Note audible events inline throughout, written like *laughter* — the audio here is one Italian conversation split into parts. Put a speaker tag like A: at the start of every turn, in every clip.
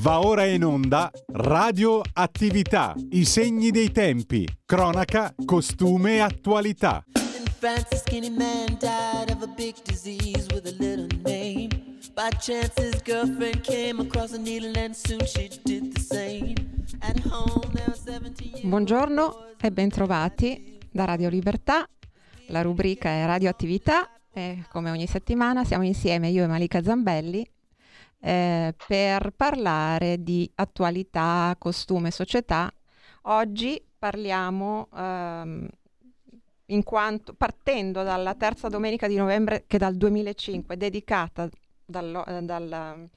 A: Va ora in onda Radio Attività, i segni dei tempi, cronaca, costume e attualità.
B: Francis skinny man died of a big disease with a little name. By chance his girlfriend came across a needle and soon she did the same. At home there were 17 years
C: Buongiorno e bentrovati da Radio Libertà. La rubrica è Radioattività e come ogni settimana siamo insieme io e Malika Zambelli eh, per parlare di attualità, costume, società. Oggi parliamo ehm, quanto partendo dalla terza domenica di novembre che dal 2005 dedicata dallo, eh, dal,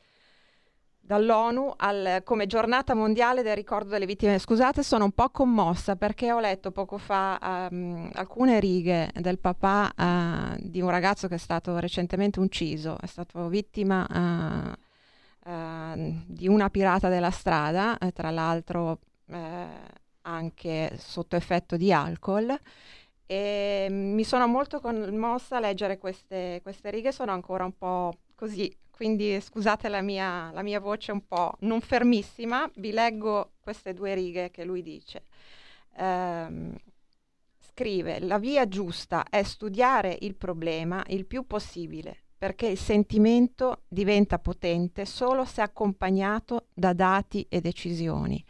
C: dall'ONU al, come giornata mondiale del ricordo delle vittime. Scusate, sono un po' commossa perché ho letto poco fa um, alcune righe del papà uh, di un ragazzo che è stato recentemente ucciso, è stato vittima uh, uh, di una pirata della strada, eh, tra l'altro eh, anche sotto effetto di alcol. E mi sono molto commossa a leggere queste, queste righe, sono ancora un po' così quindi scusate la mia, la mia, voce un po' non fermissima, vi leggo queste due righe che lui dice. Ehm, scrive, la via giusta è studiare il problema il più possibile, perché il sentimento diventa potente solo se accompagnato da dati e decisioni.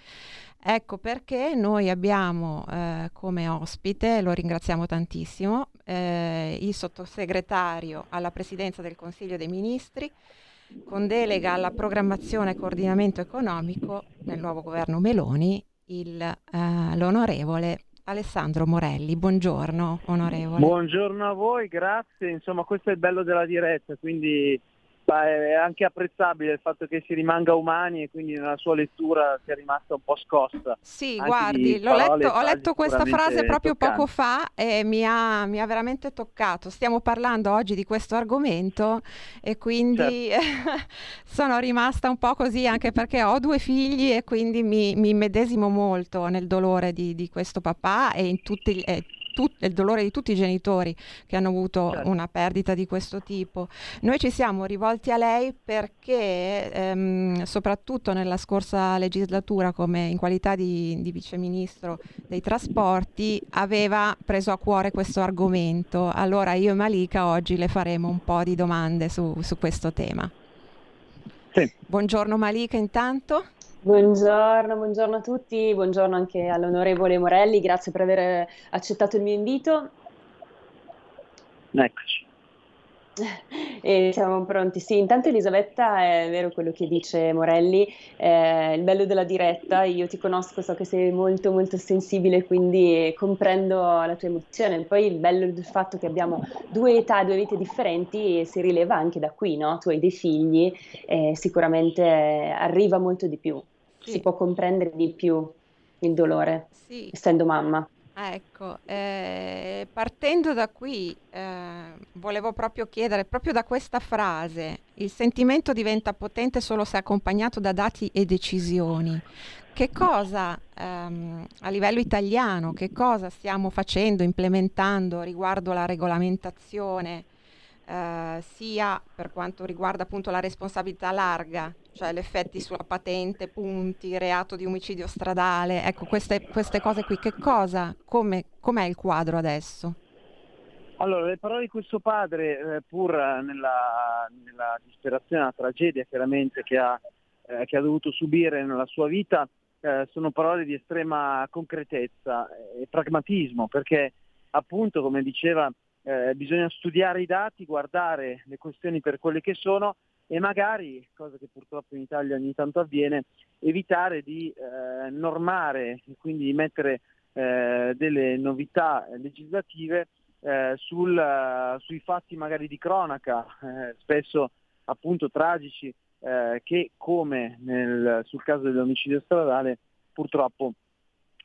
C: Ecco perché noi abbiamo eh, come ospite, lo ringraziamo tantissimo, eh, il sottosegretario alla Presidenza del Consiglio dei Ministri, con delega alla programmazione e coordinamento economico nel nuovo governo Meloni, il, eh, l'onorevole Alessandro Morelli. Buongiorno onorevole.
D: Buongiorno a voi, grazie. Insomma, questo è il bello della diretta, quindi è anche apprezzabile il fatto che si rimanga umani e quindi nella sua lettura sia rimasta un po' scossa.
C: Sì, guardi, letto, ho letto questa frase proprio toccanti. poco fa e mi ha, mi ha, veramente toccato. Stiamo parlando oggi di questo argomento e quindi certo. *laughs* sono rimasta un po' così anche perché ho due figli e quindi mi, mi medesimo molto nel dolore di, di questo papà e in tutti... Eh, tut- il dolore di tutti i genitori che hanno avuto certo. una perdita di questo tipo. Noi ci siamo rivolti a lei perché, ehm, soprattutto nella scorsa legislatura, come in qualità di, di viceministro dei trasporti, aveva preso a cuore questo argomento. Allora io e Malika oggi le faremo un po' di domande su, su questo tema.
D: Sì.
C: Buongiorno Malika intanto.
E: Buongiorno, buongiorno a tutti, buongiorno anche all'onorevole Morelli, grazie per aver accettato il mio invito.
D: Eccoci. *laughs*
E: E siamo pronti. Sì, intanto Elisabetta è vero quello che dice Morelli, eh, il bello della diretta, io ti conosco, so che sei molto molto sensibile, quindi comprendo la tua emozione. Poi il bello del fatto che abbiamo due età, due vite differenti si rileva anche da qui, no? Tu hai dei figli, eh, sicuramente arriva molto di più, sì. si può comprendere di più il dolore, sì. essendo mamma.
C: Ecco, eh, partendo da qui, eh, volevo proprio chiedere, proprio da questa frase, il sentimento diventa potente solo se accompagnato da dati e decisioni. Che cosa ehm, a livello italiano, che cosa stiamo facendo, implementando riguardo la regolamentazione eh, sia per quanto riguarda appunto la responsabilità larga, cioè gli effetti sulla patente, punti, reato di omicidio stradale, ecco queste, queste cose qui, che cosa, come, com'è il quadro adesso?
D: Allora, le parole di questo padre, eh, pur nella, nella, disperazione, la tragedia chiaramente che ha, eh, che ha dovuto subire nella sua vita, eh, sono parole di estrema concretezza e pragmatismo, perché appunto, come diceva eh, bisogna studiare i dati, guardare le questioni per quelle che sono e magari, cosa che purtroppo in Italia ogni tanto avviene, evitare di eh, normare e quindi mettere eh, delle novità legislative eh, sul, sui fatti magari di cronaca, eh, spesso appunto tragici, eh, che come nel, sul caso dell'omicidio stradale purtroppo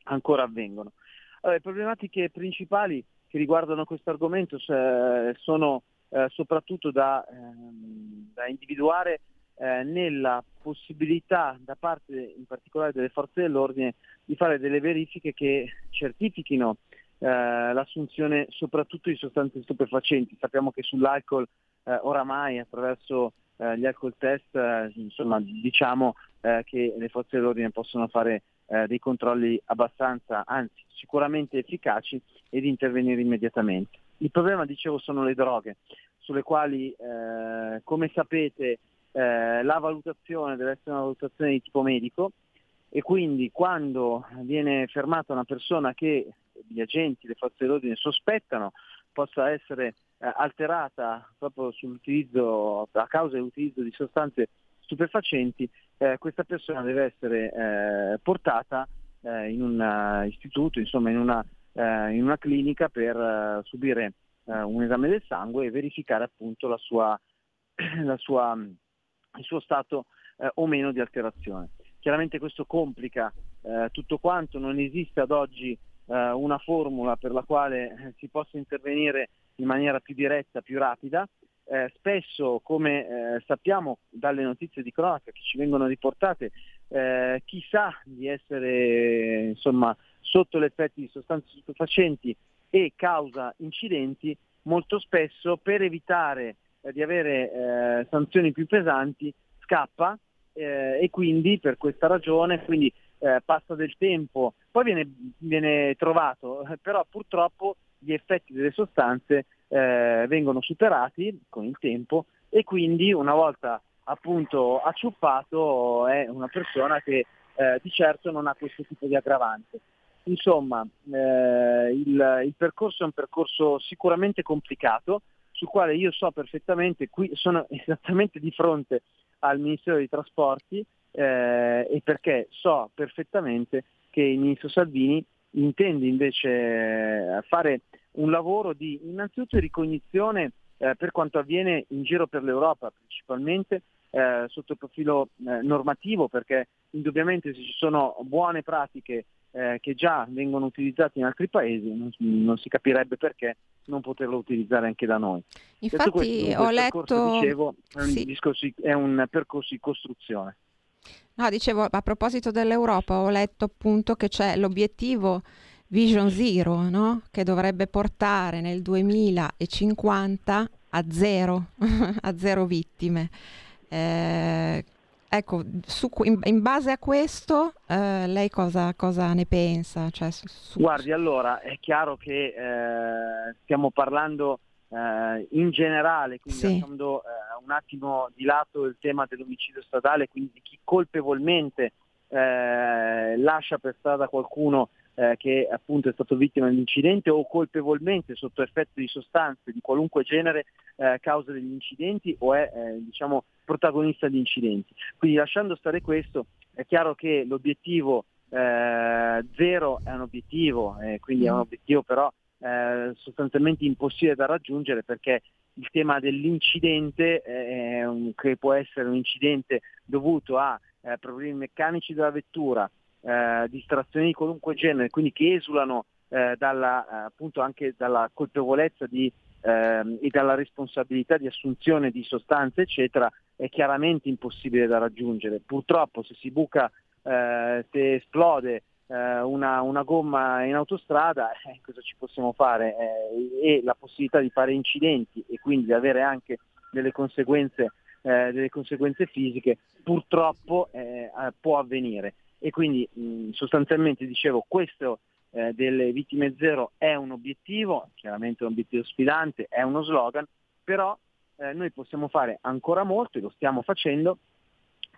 D: ancora avvengono. Allora, le problematiche principali che riguardano questo argomento sono eh, soprattutto da, ehm, da individuare eh, nella possibilità da parte in particolare delle forze dell'ordine di fare delle verifiche che certifichino eh, l'assunzione soprattutto di sostanze stupefacenti. Sappiamo che sull'alcol eh, oramai attraverso eh, gli alcol test insomma, diciamo, eh, che le forze dell'ordine possono fare eh, dei controlli abbastanza, anzi sicuramente efficaci ed intervenire immediatamente. Il problema, dicevo, sono le droghe, sulle quali, eh, come sapete, eh, la valutazione deve essere una valutazione di tipo medico e quindi quando viene fermata una persona che gli agenti, le forze dell'ordine sospettano possa essere eh, alterata proprio sull'utilizzo, a causa dell'utilizzo di sostanze stupefacenti, eh, questa persona deve essere eh, portata eh, in un uh, istituto, insomma in una, uh, in una clinica per uh, subire un esame del sangue e verificare appunto la sua, *clears throat* la sua, il suo stato o meno di alterazione. Chiaramente questo complica tutto quanto, non esiste ad oggi una formula per la quale si possa intervenire in maniera più diretta, più rapida, eh, spesso, come eh, sappiamo dalle notizie di cronaca che ci vengono riportate, eh, chi sa di essere insomma, sotto l'effetto di sostanze stupefacenti e causa incidenti, molto spesso per evitare eh, di avere eh, sanzioni più pesanti scappa eh, e quindi per questa ragione quindi, passa del tempo, poi viene, viene trovato, *laughs* però purtroppo gli effetti delle sostanze eh, vengono superati con il tempo e quindi una volta appunto acciuppato è una persona che eh, di certo non ha questo tipo di aggravante. Insomma, eh, il, il, percorso è un percorso sicuramente complicato, sul quale io so perfettamente, qui sono *laughs* esattamente di fronte al Ministero dei Trasporti eh, e perché so perfettamente che il Ministro Salvini intende invece eh, fare un lavoro di innanzitutto ricognizione eh, per quanto avviene in giro per l'Europa, principalmente eh, sotto il profilo eh, normativo, perché indubbiamente se ci sono buone pratiche eh, che già vengono utilizzate in altri paesi, non, non, si capirebbe perché non poterlo utilizzare anche da noi.
C: Infatti questo, ho letto...
D: Percorso, dicevo, è un, discorso, è un percorso di costruzione.
C: No, dicevo, a proposito dell'Europa, ho letto appunto che c'è l'obiettivo Vision Zero, no? che dovrebbe portare nel 2050 a zero, *laughs* a zero vittime. Eh, ecco, su, in, in, base a questo, eh, lei cosa, cosa, ne pensa? Cioè, su,
D: su... Guardi, allora, è chiaro che eh, stiamo parlando eh, in generale, quindi sì. lasciando eh, un attimo di lato il tema dell'omicidio stradale, quindi di chi colpevolmente eh, lascia per strada qualcuno eh, che appunto è stato vittima di incidente o colpevolmente sotto effetto di sostanze di qualunque genere eh, causa degli incidenti o è eh, diciamo, protagonista di incidenti. Quindi lasciando stare questo, è chiaro che l'obiettivo eh, zero è un obiettivo, quindi è un mm. obiettivo però eh, sostanzialmente impossibile da raggiungere perché il tema dell'incidente, eh, che può essere un incidente dovuto a eh, problemi meccanici della vettura, eh, distrazioni di qualunque genere, quindi che esulano eh, dalla, eh, appunto anche dalla colpevolezza di, ehm, e dalla responsabilità di assunzione di sostanze, eccetera, è chiaramente impossibile da raggiungere. Purtroppo se si buca, se esplode una, una, gomma in autostrada, *laughs* eh, cosa ci possiamo fare? Eh, e la possibilità di fare incidenti e quindi di avere anche delle conseguenze, eh, delle conseguenze fisiche, purtroppo eh, può avvenire. E quindi mh, sostanzialmente dicevo, questo eh, delle vittime zero è un obiettivo, chiaramente un obiettivo sfidante, è uno slogan, però noi possiamo fare ancora molto e lo stiamo facendo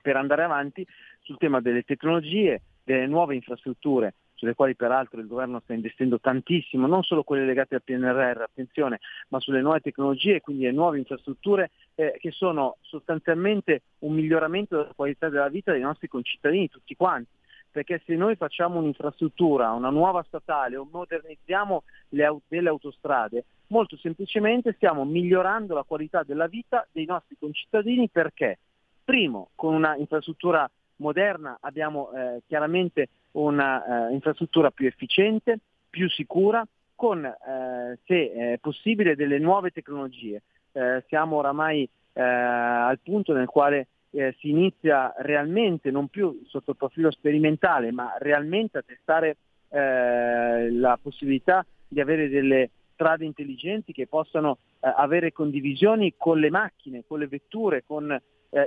D: per andare avanti sul tema delle tecnologie, delle nuove infrastrutture sulle quali peraltro il governo sta investendo tantissimo, non solo quelle legate al PNRR, attenzione, ma sulle nuove tecnologie, quindi le nuove infrastrutture eh, che sono sostanzialmente un miglioramento della qualità della vita dei nostri concittadini, tutti quanti. Perché se noi facciamo un'infrastruttura, una nuova statale o modernizziamo le, delle autostrade, molto semplicemente stiamo migliorando la qualità della vita dei nostri concittadini perché? Primo, con una infrastruttura moderna abbiamo eh, chiaramente un'infrastruttura eh, più efficiente, più sicura, con, eh, se è possibile, delle nuove tecnologie. Eh, siamo oramai eh, al punto nel quale eh, si inizia realmente, non più sotto il profilo sperimentale, ma realmente a testare la possibilità di avere delle strade intelligenti che possano avere condivisioni con le macchine, con le vetture, con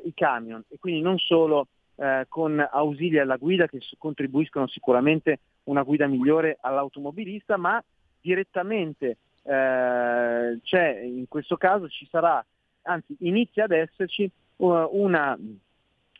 D: i camion e quindi non solo eh, con ausili alla guida che contribuiscono sicuramente una guida migliore all'automobilista, ma direttamente eh, c'è in questo caso ci sarà, anzi inizia ad esserci uh, una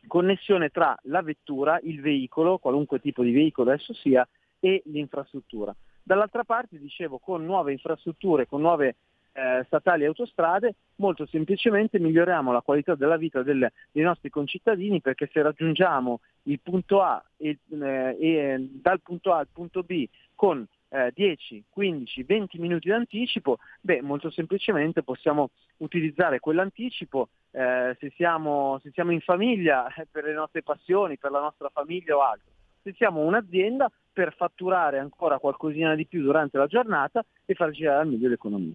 D: connessione tra la vettura, il veicolo, qualunque tipo di veicolo esso sia, e l'infrastruttura. Dall'altra parte, dicevo, con nuove infrastrutture, con nuove eh, statali e autostrade, molto semplicemente miglioriamo la qualità della vita del, dei nostri concittadini perché se raggiungiamo il punto A e, eh, e dal punto A al punto B con eh, 10, 15, 20 minuti d'anticipo, beh, molto semplicemente possiamo utilizzare quell'anticipo eh, se, siamo, se, siamo, in famiglia eh, per le nostre passioni, per la nostra famiglia o altro. Se siamo un'azienda per fatturare ancora qualcosina di più durante la giornata e far girare al meglio l'economia.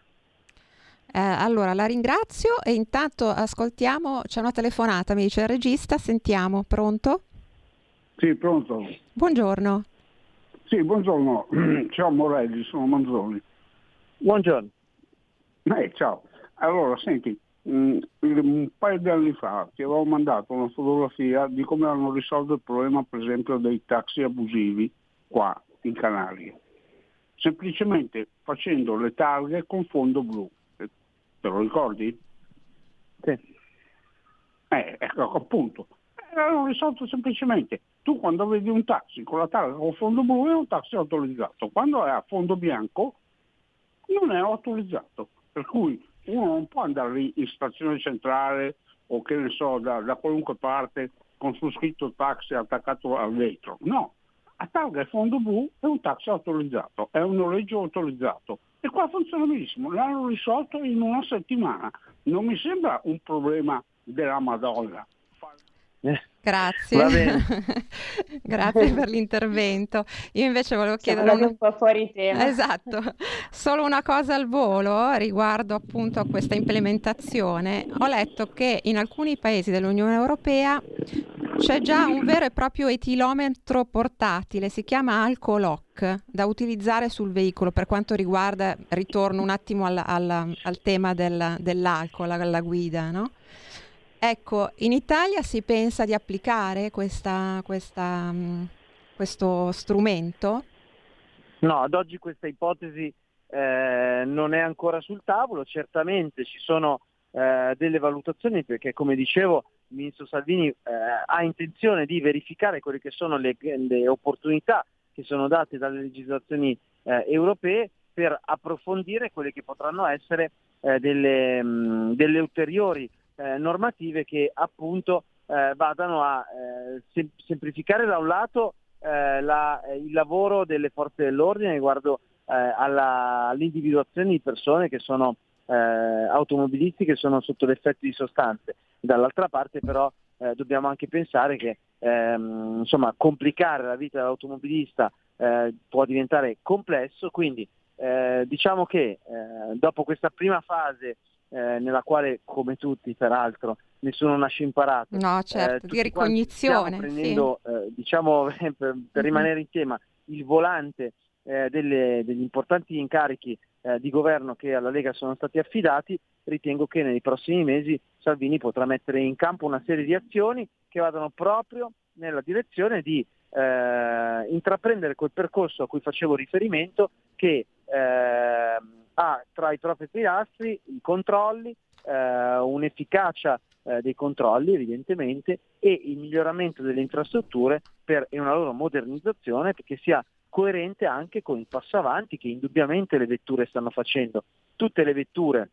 C: Eh, allora la ringrazio e intanto ascoltiamo, c'è una telefonata, mi dice il regista, sentiamo, pronto?
F: Sì, pronto.
C: Buongiorno.
F: Sì, buongiorno, *clears throat* ciao Morelli, sono Manzoni.
D: Buongiorno.
F: Eh, ciao. Allora, senti, mm, un paio di anni fa ti avevo mandato una fotografia di come hanno risolto il problema, per esempio, dei taxi abusivi qua in Canarie. Semplicemente facendo le targhe con fondo blu. Te lo ricordi?
D: Sì.
F: Eh, ecco, appunto. L'hanno risolto semplicemente tu quando vedi un taxi con la targa con fondo blu è un taxi autorizzato, quando è a fondo bianco non è autorizzato, per cui uno non può andare lì in stazione centrale o che ne so, da, da qualunque parte con su scritto taxi attaccato al vetro, no, a targa e fondo blu è un taxi autorizzato, è un noleggio autorizzato e qua funziona benissimo, l'hanno risolto in una settimana, non mi sembra un problema della Madonna.
C: Eh. Grazie. *laughs* Grazie per l'intervento. Io invece volevo chiedere
E: un... un po' fuori tema.
C: Esatto. Solo una cosa al volo riguardo appunto a questa implementazione. Ho letto che in alcuni paesi dell'Unione Europea c'è già un vero e proprio etilometro portatile, si chiama Alcolock, da utilizzare sul veicolo per quanto riguarda, ritorno un attimo al, al, al tema del, dell'alcol alla guida, no? Ecco, in Italia si pensa di applicare questa, questa, mm, questo strumento?
D: No, ad oggi questa ipotesi eh, non è ancora sul tavolo, certamente ci sono eh, delle valutazioni perché come dicevo ministro Salvini eh, ha intenzione di verificare quelle che sono le, le opportunità che sono date dalle legislazioni eh, europee per approfondire quelle che potranno essere eh, delle, mh, mm, delle ulteriori eh, normative che appunto eh, vadano a eh, sem- semplificare da un lato la, il lavoro delle forze dell'ordine riguardo alla, all'individuazione di persone che sono automobilisti che sono sotto l'effetto di sostanze. Dall'altra parte però dobbiamo anche pensare che ehm, insomma, complicare la vita dell'automobilista può diventare complesso, quindi diciamo che dopo questa prima fase eh, nella quale, come tutti peraltro, nessuno nasce imparato.
C: No, certo, eh, di ricognizione.
D: prendendo,
C: sì.
D: eh, diciamo, *laughs* per, per mm-hmm. rimanere in tema, il volante eh, delle, degli importanti incarichi eh, di governo che alla Lega sono stati affidati, ritengo che nei prossimi mesi Salvini potrà mettere in campo una serie di azioni che vadano proprio nella direzione di eh, intraprendere quel percorso a cui facevo riferimento che eh, ha tra i propri pilastri i controlli, eh, un'efficacia eh, dei controlli evidentemente e il miglioramento delle infrastrutture per una loro modernizzazione che sia coerente anche con il passo avanti che indubbiamente le vetture stanno facendo. Tutte le vetture,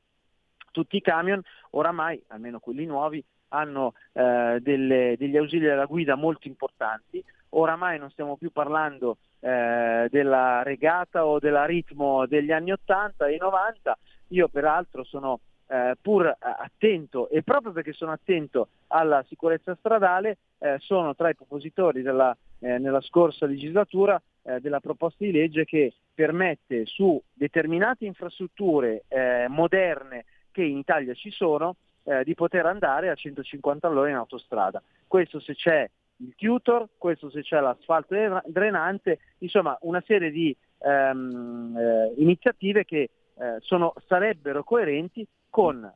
D: tutti i camion, oramai, almeno quelli nuovi, hanno eh, delle, degli ausili alla guida molto importanti. Oramai non stiamo più parlando eh, della regata o della ritmo degli anni 80 e 90. Io peraltro sono eh, pur attento e proprio perché sono attento alla sicurezza stradale eh, sono tra i propositori della, eh, nella scorsa legislatura eh, della proposta di legge che permette su determinate infrastrutture eh, moderne che in Italia ci sono eh, di poter andare a 150 all'ora in autostrada. Questo se c'è il tutor, questo se c'è l'asfalto drenante, insomma una serie di ehm, eh, iniziative che eh, sono, sarebbero coerenti con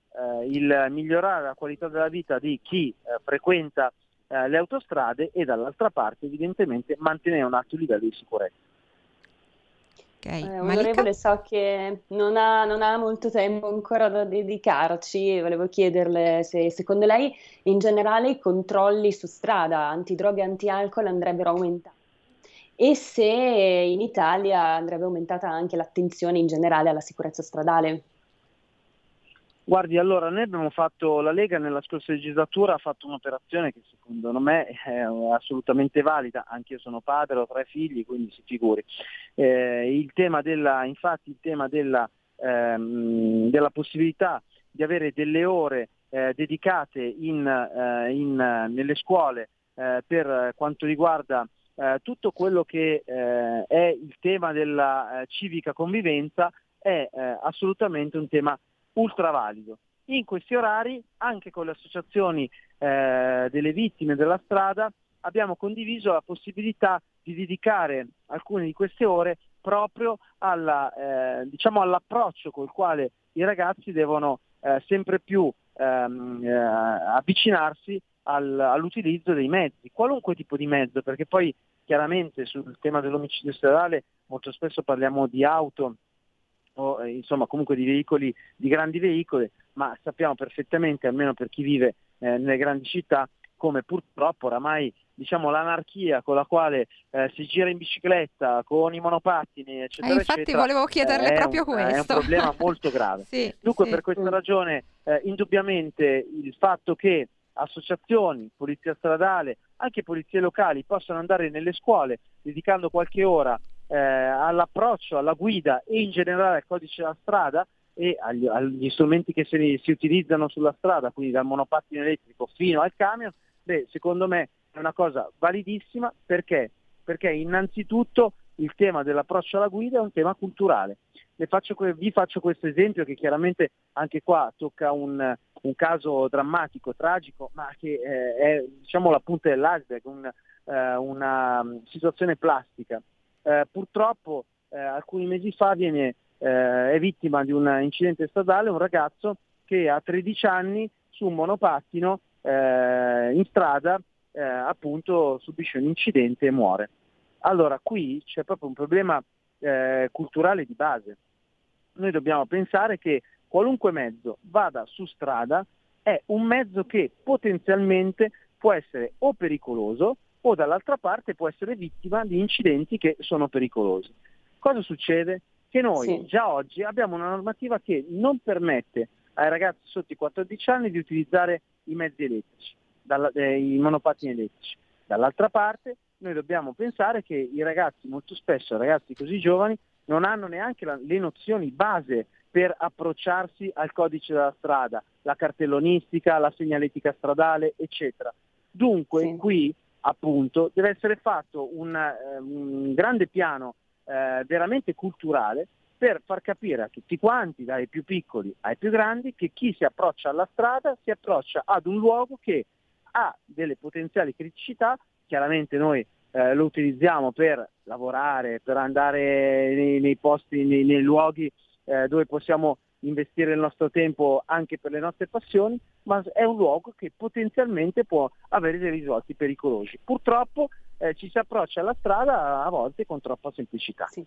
D: il migliorare la qualità della vita di chi frequenta eh, le autostrade e dall'altra parte evidentemente mantenere un alto livello di sicurezza.
E: Okay. Eh, onorevole, so che non ha, non ha, molto tempo ancora da dedicarci, volevo chiederle se secondo lei in generale i controlli su strada antidroga e anti-alcol andrebbero aumentati e se in Italia andrebbe aumentata anche l'attenzione in generale alla sicurezza stradale.
D: Guardi, allora noi abbiamo fatto, la Lega nella scorsa legislatura ha fatto un'operazione che secondo me è assolutamente valida, anche io sono padre, ho tre figli, quindi si figuri. Eh, il tema della, infatti il tema della, ehm, della possibilità di avere delle ore eh, dedicate in, eh, in, nelle scuole eh, per quanto riguarda eh, tutto quello che eh, è il tema della civica convivenza è assolutamente un tema ultra valido. In questi orari, anche con le associazioni eh, delle vittime della strada, abbiamo condiviso la possibilità di dedicare alcune di queste ore proprio alla, eh, diciamo all'approccio col quale i ragazzi devono eh, sempre più ehm, eh, avvicinarsi al, all'utilizzo dei mezzi, qualunque tipo di mezzo, perché poi chiaramente sul tema dell'omicidio stradale molto spesso parliamo di auto o eh, insomma comunque di veicoli, di grandi veicoli, ma sappiamo perfettamente, almeno per chi vive eh, nelle grandi città, come purtroppo oramai diciamo, l'anarchia con la quale eh, si gira in bicicletta, con i monopattini, eccetera,
C: eh, infatti
D: eccetera,
C: volevo chiederle proprio
D: un,
C: questo.
D: È un problema molto grave. *laughs*
C: sì,
D: Dunque
C: sì.
D: per questa ragione eh, indubbiamente il fatto che associazioni, polizia stradale, anche polizie locali possano andare nelle scuole dedicando qualche ora eh, all'approccio, alla guida e in generale al codice della strada e agli, agli strumenti che si, si, utilizzano sulla strada, quindi dal monopattino elettrico fino al camion, beh, secondo me è una cosa validissima perché? Perché innanzitutto il tema dell'approccio alla guida è un tema culturale. Faccio, vi faccio questo esempio che chiaramente anche qua tocca un, un caso drammatico, tragico, ma che eh, è diciamo, la punta dell'iceberg, un, eh, una um, situazione plastica. Eh, purtroppo eh, alcuni mesi fa viene, eh, è vittima di un incidente stradale un ragazzo che a 13 anni su un monopattino eh, in strada eh, appunto subisce un incidente e muore. Allora qui c'è proprio un problema culturale di base. Noi dobbiamo pensare che qualunque mezzo vada su strada è un mezzo che potenzialmente può essere o pericoloso o dall'altra parte può essere vittima di incidenti che sono pericolosi. Cosa succede? Che noi sì. già oggi abbiamo una normativa che non permette ai ragazzi sotto i 14 anni di utilizzare i mezzi elettrici, dalla, eh, i monopattini elettrici. Dall'altra parte noi dobbiamo pensare che i ragazzi, molto spesso ragazzi così giovani, non hanno neanche la, le nozioni base per approcciarsi al codice della strada, la cartellonistica, la segnaletica stradale, eccetera. Dunque sì. qui appunto deve essere fatto un, eh, un grande piano eh, veramente culturale per far capire a tutti quanti, dai più piccoli ai più grandi, che chi si approccia alla strada si approccia ad un luogo che ha delle potenziali criticità, chiaramente noi eh, lo utilizziamo per lavorare, per andare nei, nei posti, nei, nei luoghi eh, dove possiamo investire il nostro tempo anche per le nostre passioni, ma è un luogo che potenzialmente può avere dei risvolti pericolosi. Purtroppo eh, ci si approccia alla strada a volte con troppa semplicità.
E: Sì.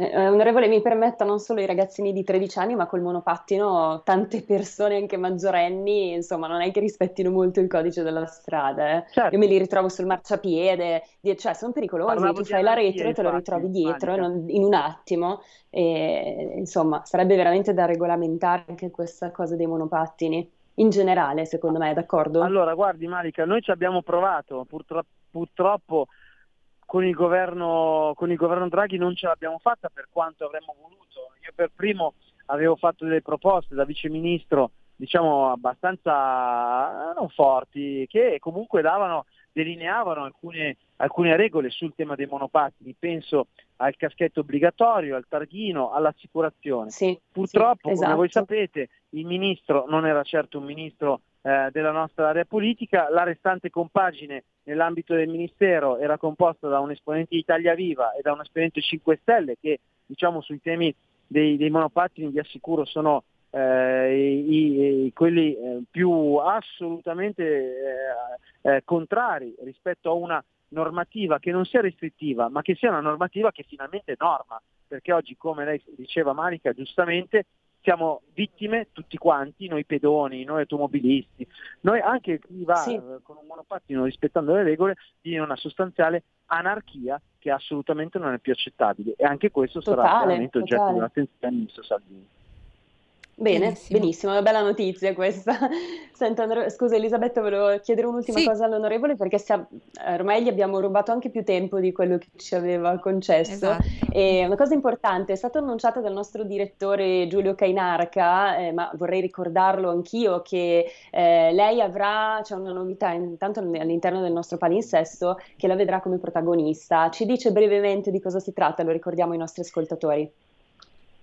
E: Eh, eh, onorevole, mi permetta non solo i ragazzini di 13 anni, ma col monopattino tante persone, anche maggiorenni, insomma, non è che rispettino molto il codice della strada. Eh. Certo. Io me li ritrovo sul marciapiede, cioè sono pericolosi, Parlavo tu fai la retro e te lo ritrovi dietro non, in un attimo. E, insomma, sarebbe veramente da regolamentare anche questa cosa dei monopattini. In generale, secondo me, d'accordo?
D: Allora, guardi Marica, noi ci abbiamo provato, purtro- purtroppo con il, governo, con il governo Draghi non ce l'abbiamo fatta per quanto avremmo voluto. Io per primo avevo fatto delle proposte da viceministro diciamo abbastanza non forti che comunque davano, delineavano alcune, alcune regole sul tema dei monopattini, penso al caschetto obbligatorio, al targhino, all'assicurazione.
E: Sì,
D: Purtroppo,
E: sì, esatto.
D: come voi esatto. sapete, il ministro non era certo un ministro eh, della nostra area politica, la restante compagine nell'ambito del Ministero era composta da un esponente di Italia Viva e da un esponente 5 Stelle che diciamo sui temi dei, dei monopattini vi assicuro sono eh, i, i, quelli eh, più assolutamente eh, eh, contrari rispetto a una normativa che non sia restrittiva, ma che sia una normativa che finalmente norma, perché oggi, come lei diceva Manica, giustamente siamo vittime tutti quanti, noi pedoni, noi automobilisti, noi anche chi va sì. Eh, con un monopattino rispettando le regole, di una sostanziale anarchia che assolutamente non è più accettabile e anche questo totale, sarà veramente oggetto di un'attenzione del ministro Salvini.
E: Bene, benissimo. benissimo, una bella notizia questa. *laughs* Senta, scusa Elisabetta, volevo chiedere un'ultima sì. cosa all'onorevole perché siamo, ormai gli abbiamo rubato anche più tempo di quello che ci aveva concesso. Esatto. E una cosa importante, è stata annunciata dal nostro direttore Giulio Cainarca, eh, ma vorrei ricordarlo anch'io, che eh, lei avrà, c'è una novità intanto all'interno del nostro palinsesto che la vedrà come protagonista. Ci dice brevemente di cosa si tratta, lo ricordiamo ai nostri ascoltatori.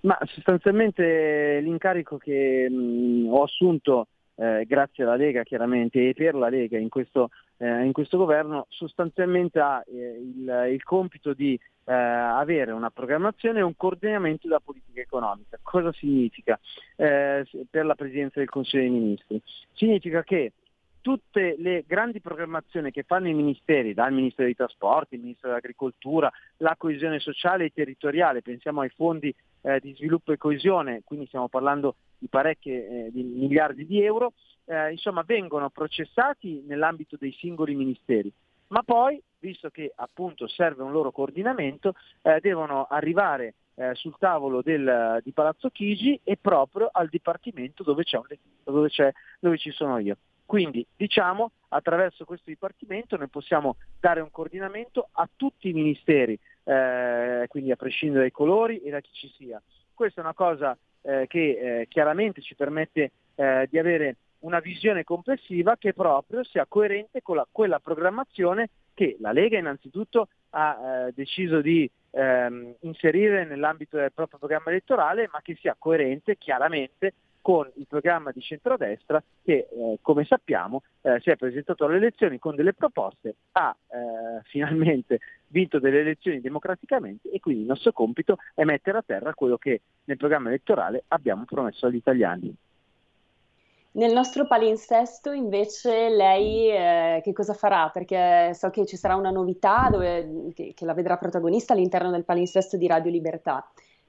D: Ma sostanzialmente l'incarico che mh, ho assunto eh, grazie alla Lega chiaramente e per la Lega in questo, eh, in questo governo sostanzialmente ha eh, il, il, compito di eh, avere una programmazione e un coordinamento della politica economica. Cosa significa eh, per la Presidenza del Consiglio dei Ministri? Significa che tutte le grandi programmazioni che fanno i ministeri, dal Ministero dei Trasporti, il Ministero dell'Agricoltura, la coesione sociale e territoriale, pensiamo ai fondi eh, di sviluppo e coesione, quindi stiamo parlando di parecchie eh, di miliardi di euro, eh, insomma vengono processati nell'ambito dei singoli ministeri, ma poi, visto che appunto serve un loro coordinamento, eh, devono arrivare eh, sul tavolo del, di Palazzo Chigi e proprio al Dipartimento dove, c'è un, dove, c'è, dove ci sono io. Quindi diciamo attraverso questo Dipartimento noi possiamo dare un coordinamento a tutti i ministeri, eh, quindi a prescindere dai colori e da chi ci sia. Questa è una cosa eh, che eh, chiaramente ci permette eh, di avere una visione complessiva che proprio sia coerente con la, quella programmazione che la Lega innanzitutto ha eh, deciso di ehm, inserire nell'ambito del proprio programma elettorale, ma che sia coerente chiaramente con il programma di centrodestra che, eh, come sappiamo, eh, si è presentato alle elezioni con delle proposte, ha eh, *laughs* finalmente vinto delle elezioni democraticamente e quindi il nostro compito è mettere a terra quello che nel programma elettorale abbiamo promesso agli italiani.
E: Nel nostro palinsesto invece lei eh, che cosa farà? Perché so che ci sarà una novità dove, che, che la vedrà protagonista all'interno del palinsesto di Radio Libertà.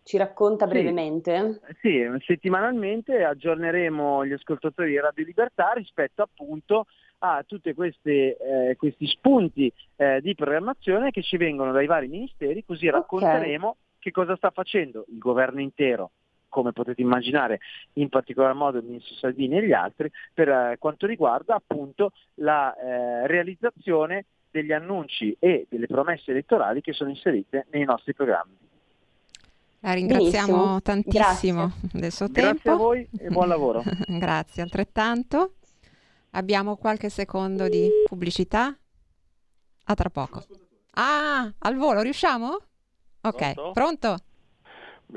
E: Ci racconta brevemente?
D: Sì, sì, settimanalmente aggiorneremo gli ascoltatori di Radio Libertà rispetto appunto a tutti eh, questi spunti eh, di programmazione che ci vengono dai vari ministeri, così racconteremo okay. che cosa sta facendo il governo intero come potete immaginare, in particolar modo il ministro Salvini e gli altri, per eh, quanto riguarda appunto la eh, realizzazione degli annunci e delle promesse elettorali che sono inserite nei nostri programmi.
C: La ringraziamo Benissimo. tantissimo Grazie. del suo
D: Grazie
C: tempo.
D: Grazie a voi e buon lavoro. *laughs*
C: Grazie altrettanto. Abbiamo qualche secondo di pubblicità. A tra poco. Ah, al volo, riusciamo? Ok, pronto? pronto?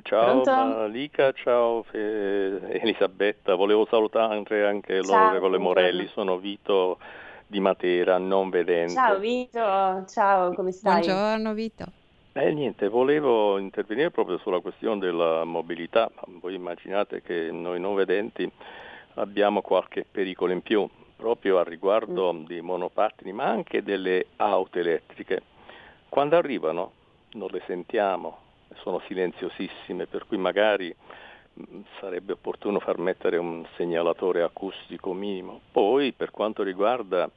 G: Ciao Malika, ciao Elisabetta, volevo salutare anche l'onorevole Morelli, sono Vito di Matera, non vedente.
E: Ciao Vito, ciao, come stai?
C: Buongiorno Vito.
G: Eh, niente, volevo intervenire proprio sulla questione della mobilità. Voi immaginate che noi non vedenti abbiamo qualche pericolo in più, proprio a riguardo mm. dei monopattini, ma anche delle auto elettriche. Quando arrivano non le sentiamo, sono silenziosissime, per cui magari mm, sarebbe opportuno far mettere un segnalatore acustico minimo. Poi per quanto riguarda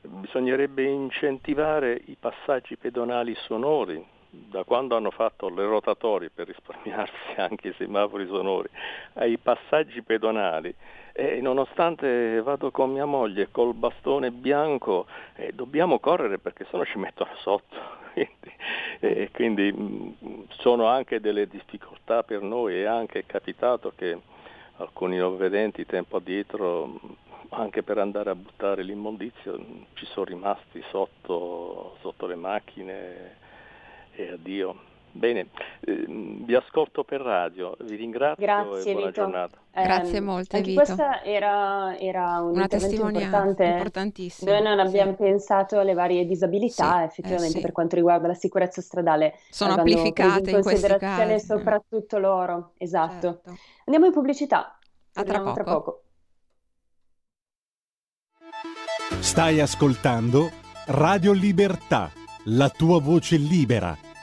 G: bisognerebbe incentivare i passaggi pedonali sonori, da quando hanno fatto le rotatorie per risparmiarsi *laughs* anche i semafori sonori ai passaggi pedonali e nonostante vado con mia moglie col bastone bianco eh, dobbiamo correre perché sennò ci mettono sotto. *laughs* Quindi, eh, quindi mm, sono anche delle difficoltà per noi è anche capitato che alcuni non vedenti tempo addietro mm, anche per andare a buttare l'immondizio ci sono rimasti sotto, sotto le macchine e addio. Bene, eh, vi ascolto per radio, vi ringrazio
E: Grazie,
G: e buona
E: Vito.
G: giornata.
C: Eh, Grazie molte
E: anche
C: Vito.
E: questa era, era un
C: una
E: testimonianza
C: importantissima.
E: Noi non abbiamo sì. pensato alle varie disabilità, sì, effettivamente eh sì. per quanto riguarda la sicurezza stradale.
C: Sono amplificate in,
E: in considerazione
C: questi casi.
E: soprattutto loro, esatto.
C: Certo.
E: Andiamo in pubblicità.
C: A tra poco. tra poco.
A: Stai ascoltando Radio Libertà, la tua voce libera,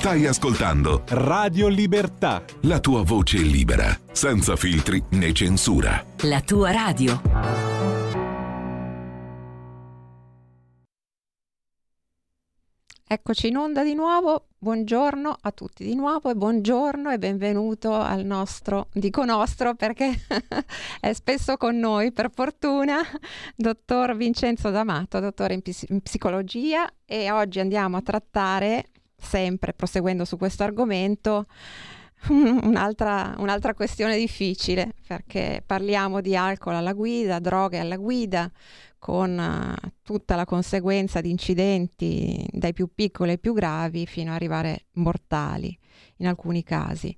H: Stai ascoltando
A: Radio Libertà.
H: La tua voce libera, senza filtri né censura.
I: La tua radio.
C: Eccoci in onda di nuovo, buongiorno a tutti di nuovo e buongiorno e benvenuto al nostro, dico nostro perché *laughs* è spesso con noi per fortuna, dottor Vincenzo D'Amato, dottore in, ps- in psicologia e oggi andiamo a trattare sempre proseguendo su questo argomento, *laughs* un'altra, un'altra questione difficile perché parliamo di alcol alla guida, droghe alla guida, con uh, tutta la conseguenza di incidenti dai più piccoli ai più gravi fino ad arrivare mortali in alcuni casi.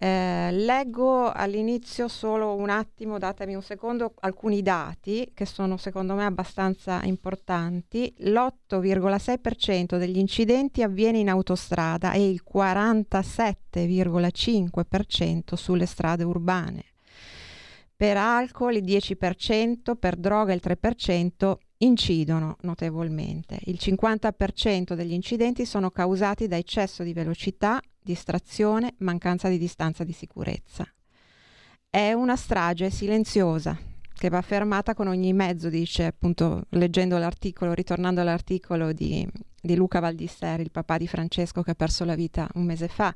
C: Eh, leggo all'inizio solo un attimo, datemi un secondo, alcuni dati che sono secondo me abbastanza importanti. L'8,6% degli incidenti avviene in autostrada e il 47,5% sulle strade urbane. Per alcol il 10%, per droga il 3% incidono notevolmente. Il 50% degli incidenti sono causati da eccesso di velocità, distrazione, mancanza di distanza di sicurezza. È una strage silenziosa che va fermata con ogni mezzo, dice appunto leggendo l'articolo, ritornando all'articolo di, di Luca Valdisseri, il papà di Francesco che ha perso la vita un mese fa.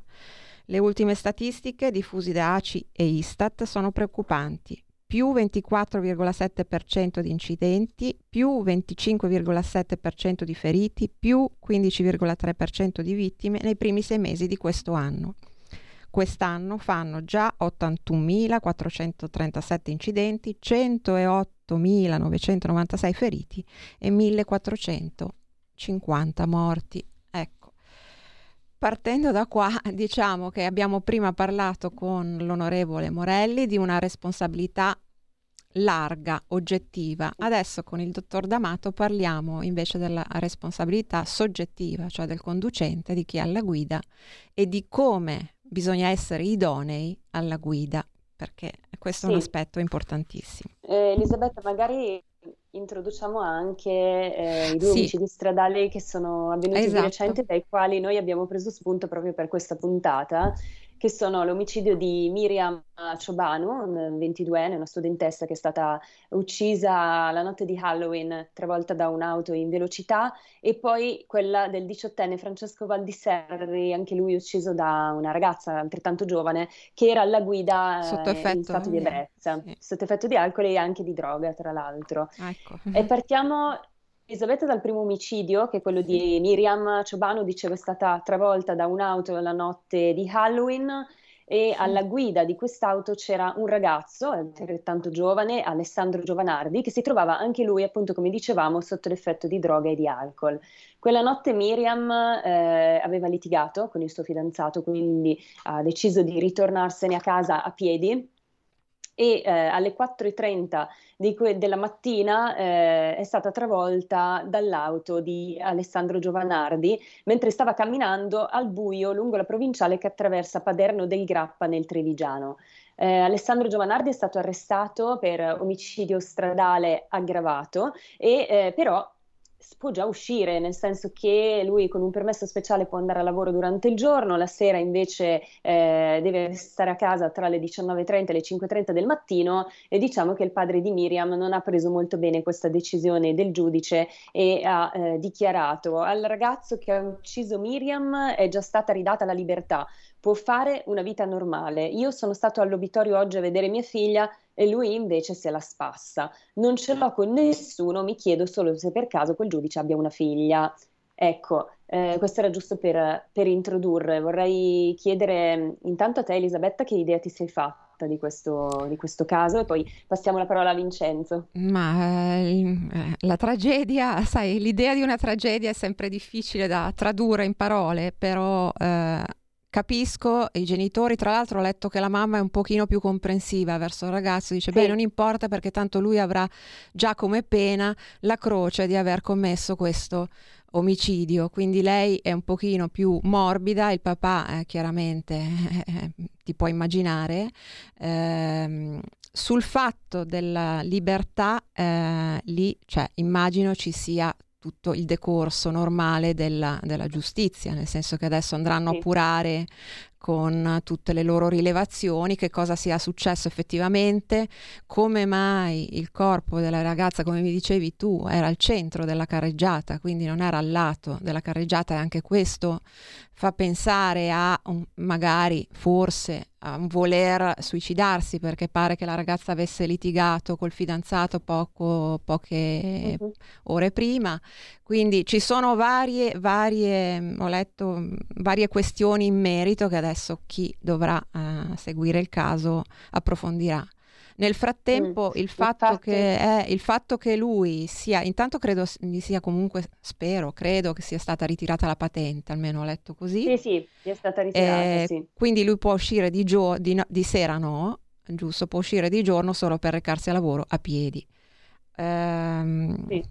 C: Le ultime statistiche diffuse da ACI e Istat sono preoccupanti più 24,7% di incidenti, più 25,7% di feriti, più 15,3% di vittime nei primi sei mesi di questo anno. Quest'anno fanno già 81.437 incidenti, 108.996 feriti e 1.450 morti. Ecco. Partendo da qua, diciamo che abbiamo prima parlato con l'onorevole Morelli di una responsabilità larga, oggettiva. Adesso con il dottor D'Amato parliamo invece della responsabilità soggettiva, cioè del conducente, di chi è alla guida e di come bisogna essere idonei alla guida, perché questo sì. è un aspetto importantissimo.
E: Eh, Elisabetta, magari introduciamo anche eh, i due sì. omicidi stradali che sono avvenuti esatto. di recente, dai quali noi abbiamo preso spunto proprio per questa puntata che sono l'omicidio di Miriam Ciobanu, 22enne, una studentessa che è stata uccisa la notte di Halloween, travolta da un'auto in velocità, e poi quella del diciottenne Francesco Valdisserri, anche lui ucciso da una ragazza altrettanto giovane, che era alla guida sotto eh, in stato di ebbrezza, sì. sotto effetto di alcol e anche di droga, tra l'altro. Ecco. E partiamo Elisabetta dal primo omicidio, che è quello di Miriam Ciobano, dicevo è stata travolta da un'auto la notte di Halloween e alla guida di quest'auto c'era un ragazzo altrettanto giovane, Alessandro Giovanardi, che si trovava anche lui, appunto come dicevamo, sotto l'effetto di droga e di alcol. Quella notte Miriam eh, aveva litigato con il suo fidanzato, quindi ha deciso di ritornarsene a casa a piedi e eh, alle 4.30 que- della mattina eh, è stata travolta dall'auto di Alessandro Giovanardi mentre stava camminando al buio lungo la provinciale che attraversa Paderno del Grappa nel Trevigiano. Eh, Alessandro Giovanardi è stato arrestato per omicidio stradale aggravato e eh, però può già uscire, nel senso che lui con un permesso speciale può andare a lavoro durante il giorno, la sera invece eh, deve stare a casa tra le 19.30 e le 5.30 del mattino e diciamo che il padre di Miriam non ha preso molto bene questa decisione del giudice e ha eh, dichiarato al ragazzo che ha ucciso Miriam è già stata ridata la libertà, può fare una vita normale. Io sono stato all'obitorio oggi a vedere mia figlia e lui invece se la spassa. Non ce l'ho con nessuno, mi chiedo solo se per caso quel giudice abbia una figlia. Ecco, eh, questo era giusto per, per, introdurre. Vorrei chiedere mm, intanto a te, Elisabetta, che idea ti sei fatta di questo, di questo caso e poi passiamo la parola a Vincenzo.
C: Ma eh, la tragedia, sai, l'idea di una tragedia è sempre difficile da tradurre in parole, però eh, capisco i genitori, tra l'altro ho letto che la mamma è un pochino più comprensiva verso il ragazzo, dice sì. beh non importa perché tanto lui avrà già come pena la croce di aver commesso questo omicidio, quindi lei è un pochino più morbida, il papà eh, chiaramente eh, *laughs* ti puoi immaginare, eh, sul fatto della libertà eh, lì, cioè immagino ci sia tutto il decorso normale della, della, giustizia, nel senso che adesso andranno sì. a purare con tutte le loro rilevazioni, che cosa sia successo effettivamente, come mai il corpo della ragazza, come mi dicevi tu, era al centro della carreggiata, quindi non era al lato della carreggiata e anche questo fa pensare a un, magari, forse, a un voler suicidarsi perché pare che la ragazza avesse litigato col fidanzato poco, poche uh-huh. ore prima. Quindi ci sono varie, varie, ho letto varie questioni in merito che adesso chi dovrà uh, seguire il caso approfondirà. Nel frattempo, mm. il, fatto Infatti... che, è, il fatto che lui sia, intanto credo gli sia comunque, spero, credo che sia stata ritirata la patente, almeno ho letto così.
E: Sì, sì, è stata ritirata,
C: eh,
E: sì.
C: Quindi lui può uscire di, gio- di, no- di, sera, no? Giusto, può uscire di giorno solo per recarsi a lavoro a piedi. Ehm, sì.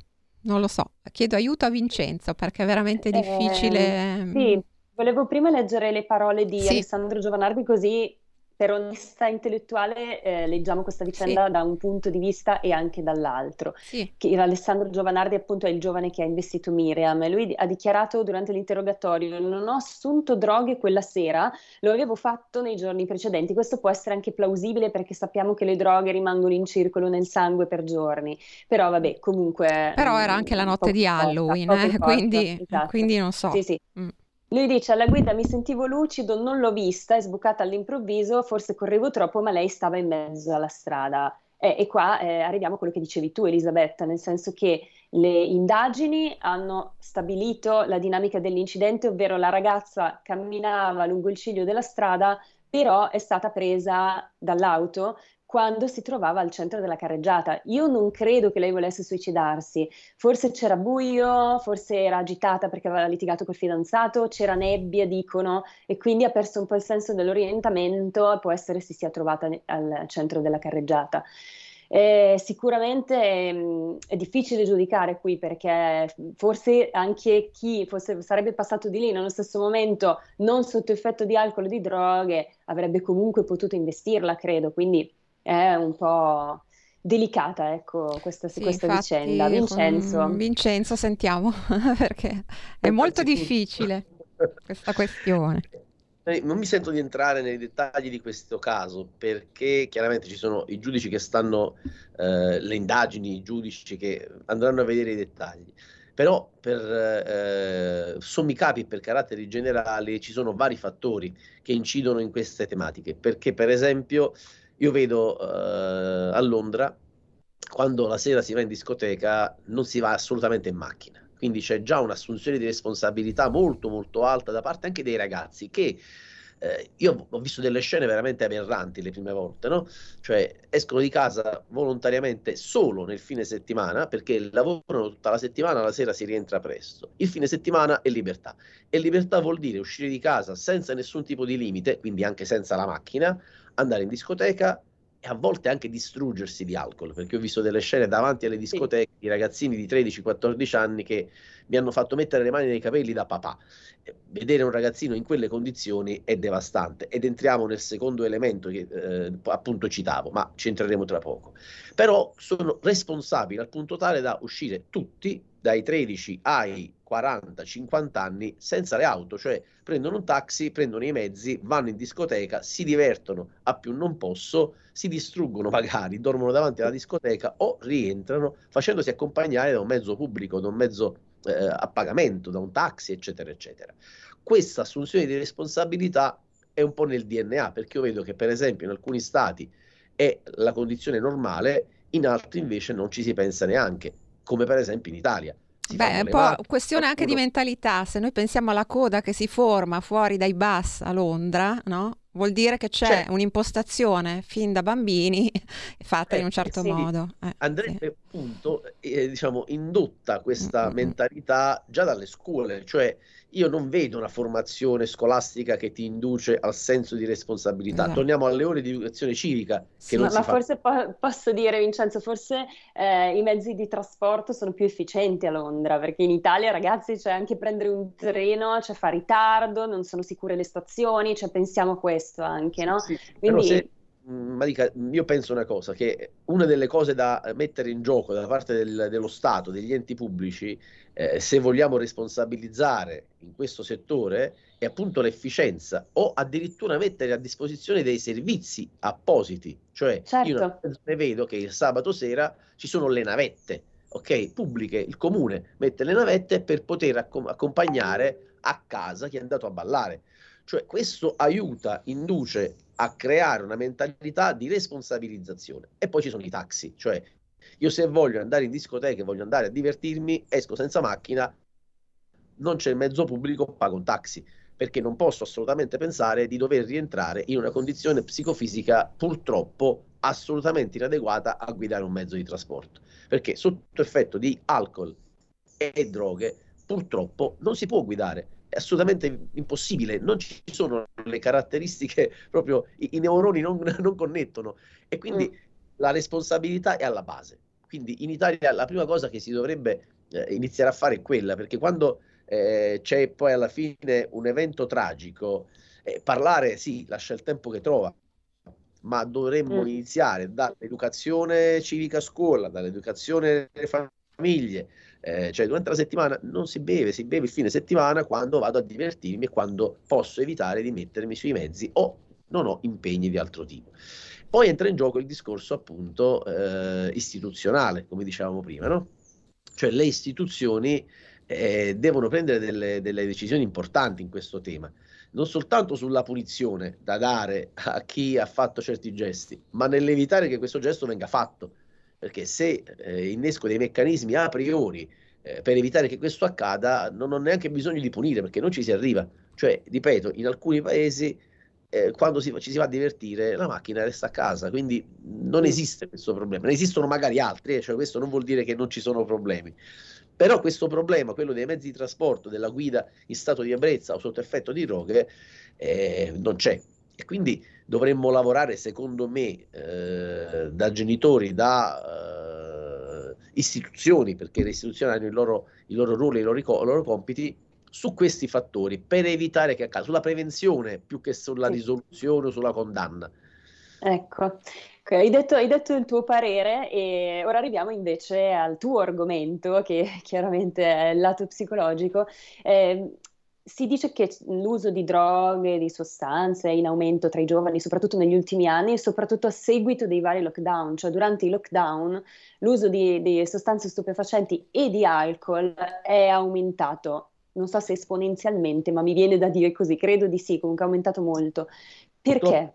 C: Non lo so, chiedo aiuto a Vincenzo perché è veramente eh, difficile.
E: Eh, sì, volevo prima leggere le parole di sì. Alessandro Giovanardi così per onestà intellettuale eh, leggiamo questa vicenda sì. da un punto di vista e anche dall'altro. Sì. Che Alessandro Giovanardi appunto è il giovane che ha investito Miriam lui ha dichiarato durante l'interrogatorio non ho assunto droghe quella sera, lo avevo fatto nei giorni precedenti. Questo può essere anche plausibile perché sappiamo che le droghe rimangono in circolo nel sangue per giorni, però vabbè comunque...
C: Però era anche la notte di Halloween, eh? quindi, esatto. quindi, non so.
E: Sì, sì. Mm. Lui dice alla guida mi sentivo lucido, non l'ho vista, è sbucata all'improvviso, forse correvo troppo, ma lei stava in mezzo alla strada. Eh, e qua eh, arriviamo a quello che dicevi tu, Elisabetta, nel senso che le indagini hanno stabilito la dinamica dell'incidente, ovvero la ragazza camminava lungo il ciglio della strada, però è stata presa dall'auto quando si trovava al centro della carreggiata. Io non credo che lei volesse suicidarsi, forse c'era buio, forse era agitata perché aveva litigato col fidanzato, c'era nebbia, dicono, e quindi ha perso un po' il senso dell'orientamento, può essere si sia trovata al centro della carreggiata. Eh, sicuramente mh, mm, è difficile giudicare qui perché forse anche chi fosse, sarebbe passato di lì nello stesso momento, non sotto effetto di alcol o di droghe, avrebbe comunque potuto investirla, credo. Quindi è un po' delicata, ecco, questa, sì, questa infatti, vicenda. Vincenzo.
C: Vincenzo, sentiamo, *laughs* perché è molto difficile questa questione.
J: Non mi sento di entrare nei dettagli di questo caso perché chiaramente ci sono i giudici che stanno, eh, le indagini, i giudici che andranno a vedere i dettagli. Però per eh, sommi capi e per caratteri generali ci sono vari fattori che incidono in queste tematiche. Perché, per esempio, io vedo uh, a Londra, quando la sera si va in discoteca, non si va assolutamente in macchina. Quindi c'è già un'assunzione di responsabilità molto molto alta da parte anche dei ragazzi che eh, io ho visto delle scene veramente aberranti le prime volte, no? Cioè escono di casa volontariamente solo nel fine settimana perché lavorano tutta la settimana, la sera si rientra presto. Il fine settimana è libertà e libertà vuol dire uscire di casa senza nessun tipo di limite, quindi anche senza la macchina, andare in discoteca e a volte anche distruggersi di alcol, perché ho visto delle scene davanti alle discoteche di ragazzini di 13-14 anni che mi hanno fatto mettere le mani nei capelli da papà. Vedere un ragazzino in quelle condizioni è devastante ed entriamo nel secondo elemento che eh, appunto citavo, ma ci entreremo tra poco. Però sono responsabili al punto tale da uscire tutti dai 13 ai 40-50 anni senza le auto, cioè prendono un taxi, prendono i mezzi, vanno in discoteca, si divertono a più non posso, si distruggono magari, dormono davanti alla discoteca o rientrano facendosi accompagnare da un mezzo pubblico, da un mezzo eh, a pagamento, da un taxi, eccetera, eccetera. Questa assunzione di responsabilità è un po' nel DNA, perché io vedo che per esempio in alcuni stati è la condizione normale, in altri invece non ci si pensa neanche come per esempio in Italia.
C: Beh, è un po' questione anche di mentalità. Se noi pensiamo alla coda che si forma fuori dai bus a Londra, no? Vuol dire che c'è, c'è. un'impostazione fin da bambini *laughs* fatta eh, in un certo sì, modo.
J: Eh, andrebbe sì. appunto, eh, diciamo, indotta questa mm-hmm. mentalità già dalle scuole, cioè io non vedo una formazione scolastica che ti induce al senso di responsabilità. Esatto. Torniamo alle ore di educazione civica. Che
E: sì,
J: non
E: ma, ma forse po- posso dire, Vincenzo, forse eh, i mezzi di trasporto sono più efficienti a Londra, perché in Italia, ragazzi, c'è anche prendere un treno, cioè fa ritardo, non sono sicure le stazioni, cioè pensiamo a questo anche, no?
J: Sì, Quindi... Se, ma dica, io penso una cosa, che una delle cose da mettere in gioco da parte del, dello Stato, degli enti pubblici, eh, se vogliamo responsabilizzare in questo settore è appunto l'efficienza o addirittura mettere a disposizione dei servizi appositi, cioè certo. io ne vedo che il sabato sera ci sono le navette, ok, pubbliche, il comune mette le navette per poter accom- accompagnare a casa chi è andato a ballare. Cioè questo aiuta, induce a creare una mentalità di responsabilizzazione. E poi ci sono i taxi, cioè io se voglio andare in discoteca voglio andare a divertirmi, esco senza macchina, non c'è il mezzo pubblico, pago un taxi, perché non posso assolutamente pensare di dover rientrare in una condizione psicofisica purtroppo assolutamente inadeguata a guidare un mezzo di trasporto, perché sotto effetto di alcol e droghe purtroppo non si può guidare, è assolutamente impossibile, non ci sono le caratteristiche, proprio i, i neuroni non, *laughs* non, connettono e quindi mm la responsabilità è alla base. Quindi in Italia la prima cosa che si dovrebbe eh, iniziare a fare è quella, perché quando eh, c'è poi alla fine un evento tragico, eh, parlare sì, lascia il tempo che trova, ma dovremmo mm. iniziare dall'educazione civica a scuola, dall'educazione delle famiglie, eh, cioè durante la settimana non si beve, si beve il fine settimana quando vado a divertirmi e quando posso evitare di mettermi sui mezzi o non ho impegni di altro tipo. Poi entra in gioco il discorso appunto eh, istituzionale, come dicevamo prima, no? Cioè le istituzioni eh, devono prendere delle, delle, decisioni importanti in questo tema, non soltanto sulla punizione da dare a chi ha fatto certi gesti, ma nell'evitare che questo gesto venga fatto. Perché se eh, innesco dei meccanismi a priori eh, per evitare che questo accada, non ho neanche bisogno di punire perché non ci si arriva. Cioè, ripeto, in alcuni paesi eh, quando si, ci si va a divertire la macchina resta a casa, quindi non esiste questo problema, ne esistono magari altri, eh, cioè questo non vuol dire che non ci sono problemi. Però questo problema, quello dei mezzi di trasporto, della guida in stato di ebbrezza o sotto effetto di droghe, eh, non c'è. E quindi dovremmo lavorare, secondo me, eh, da genitori, da eh, istituzioni, perché le istituzioni hanno il loro, il loro ruolo, i loro, i loro compiti, su questi fattori per evitare che accada, sulla prevenzione più che sulla sì. risoluzione o sulla condanna.
E: Ecco, hai detto, hai detto, il tuo parere e ora arriviamo invece al tuo argomento che chiaramente è il lato psicologico. Eh, si dice che l'uso di droghe, di sostanze è in aumento tra i giovani, soprattutto negli ultimi anni, e soprattutto a seguito dei vari lockdown, cioè durante i lockdown l'uso di, di sostanze stupefacenti e di alcol è aumentato non so se esponenzialmente, ma mi viene da dire così, credo di sì, comunque è aumentato molto. Perché?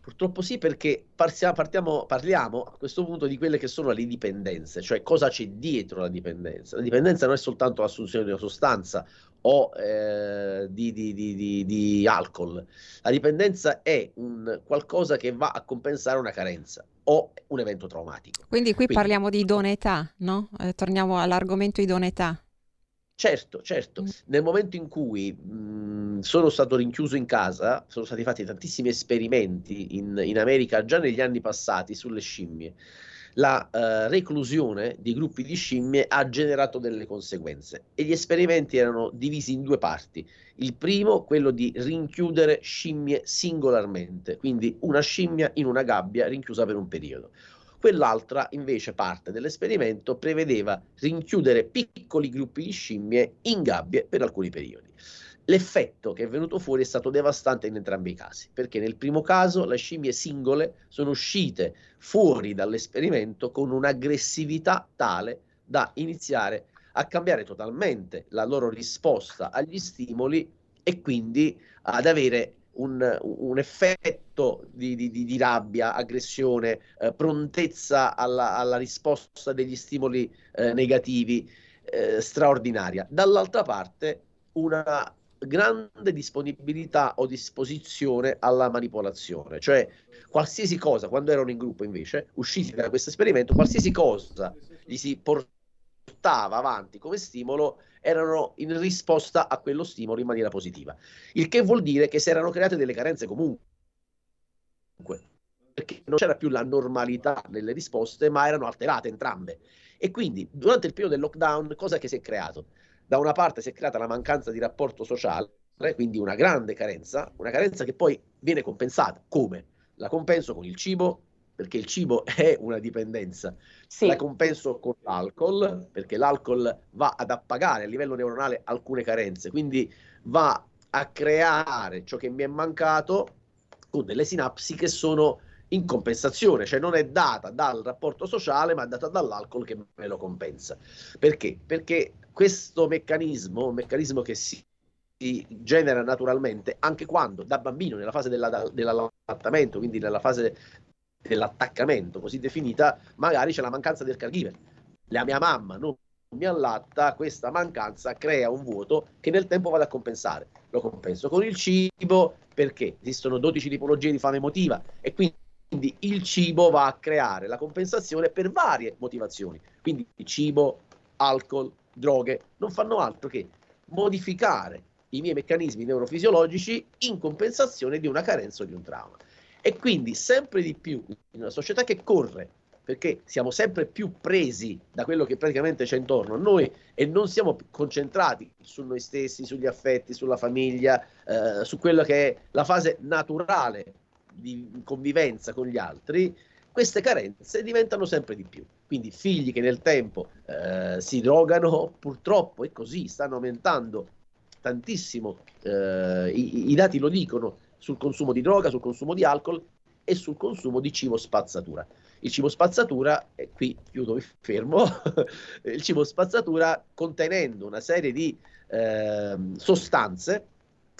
J: Purtroppo sì, perché partiamo, parliamo a questo punto di quelle che sono le dipendenze, cioè cosa c'è dietro la dipendenza. La dipendenza non è soltanto l'assunzione di una sostanza o eh, di, di, di, di, alcol, la dipendenza è un qualcosa che va a compensare una carenza o un evento traumatico.
C: Quindi qui Quindi, parliamo di idoneità, no? Eh, torniamo all'argomento idoneità.
J: Certo, certo. Mm. Nel momento in cui mh, sono stato rinchiuso in casa, sono stati fatti tantissimi esperimenti in, in America già negli anni passati sulle scimmie. La uh, reclusione di gruppi di scimmie ha generato delle conseguenze e gli esperimenti erano divisi in due parti. Il primo, quello di rinchiudere scimmie singolarmente, quindi una scimmia in una gabbia rinchiusa per un periodo. Quell'altra, invece, parte dell'esperimento prevedeva rinchiudere piccoli gruppi di scimmie in gabbie per alcuni periodi. L'effetto che è venuto fuori è stato devastante in entrambi i casi, perché nel primo caso le scimmie singole sono uscite fuori dall'esperimento con un'aggressività tale da iniziare a cambiare totalmente la loro risposta agli stimoli e quindi ad avere un, un effetto di, di, di, rabbia, aggressione, eh, prontezza alla, alla, risposta degli stimoli eh, negativi eh, straordinaria. Dall'altra parte una grande disponibilità o disposizione alla manipolazione, cioè qualsiasi cosa, quando erano in gruppo invece, usciti da questo esperimento, qualsiasi cosa gli si portava avanti come stimolo erano in risposta a quello stimolo in maniera positiva. Il che vuol dire che si erano create delle carenze comunque, perché non c'era più la normalità nelle risposte, ma erano alterate entrambe. E quindi durante il periodo del lockdown, cosa che si è creato? Da una parte si è creata la mancanza di rapporto sociale, quindi una grande carenza, una carenza che poi viene compensata. Come? La compenso con il cibo, perché il cibo *laughs* è una dipendenza. Sì. La compenso con l'alcol, perché l'alcol va ad appagare a livello neuronale alcune carenze, quindi va a creare ciò che mi è mancato con delle sinapsi che sono in compensazione, cioè non è data dal rapporto sociale, ma è data dall'alcol che me lo compensa. Perché? Perché questo meccanismo, un meccanismo che si genera naturalmente anche quando da bambino nella fase della, dell'allattamento, quindi nella fase dell'attaccamento così definita, magari c'è la mancanza del caregiver. La mia mamma non mi allatta, questa mancanza crea un vuoto che nel tempo vado a compensare. Lo compenso con il cibo perché esistono 12 tipologie di fame emotiva e quindi il cibo va a creare la compensazione per varie motivazioni. Quindi cibo, alcol, droghe non fanno altro che modificare i miei meccanismi neurofisiologici in compensazione di una carenza o di un trauma. E quindi sempre di più in una società che corre, perché siamo sempre più presi da quello che praticamente c'è intorno a noi e non siamo concentrati su noi stessi, sugli affetti, sulla famiglia, eh, su quello che è la fase naturale di convivenza con gli altri, queste carenze diventano sempre di più. Quindi figli che nel tempo eh, si drogano, purtroppo è così, stanno aumentando tantissimo, eh, i, i dati lo dicono, sul consumo di droga, sul consumo di alcol e sul consumo di cibo spazzatura. Il cibo spazzatura, e qui chiudo, mi fermo, *laughs* il cibo spazzatura contenendo una serie di eh, sostanze,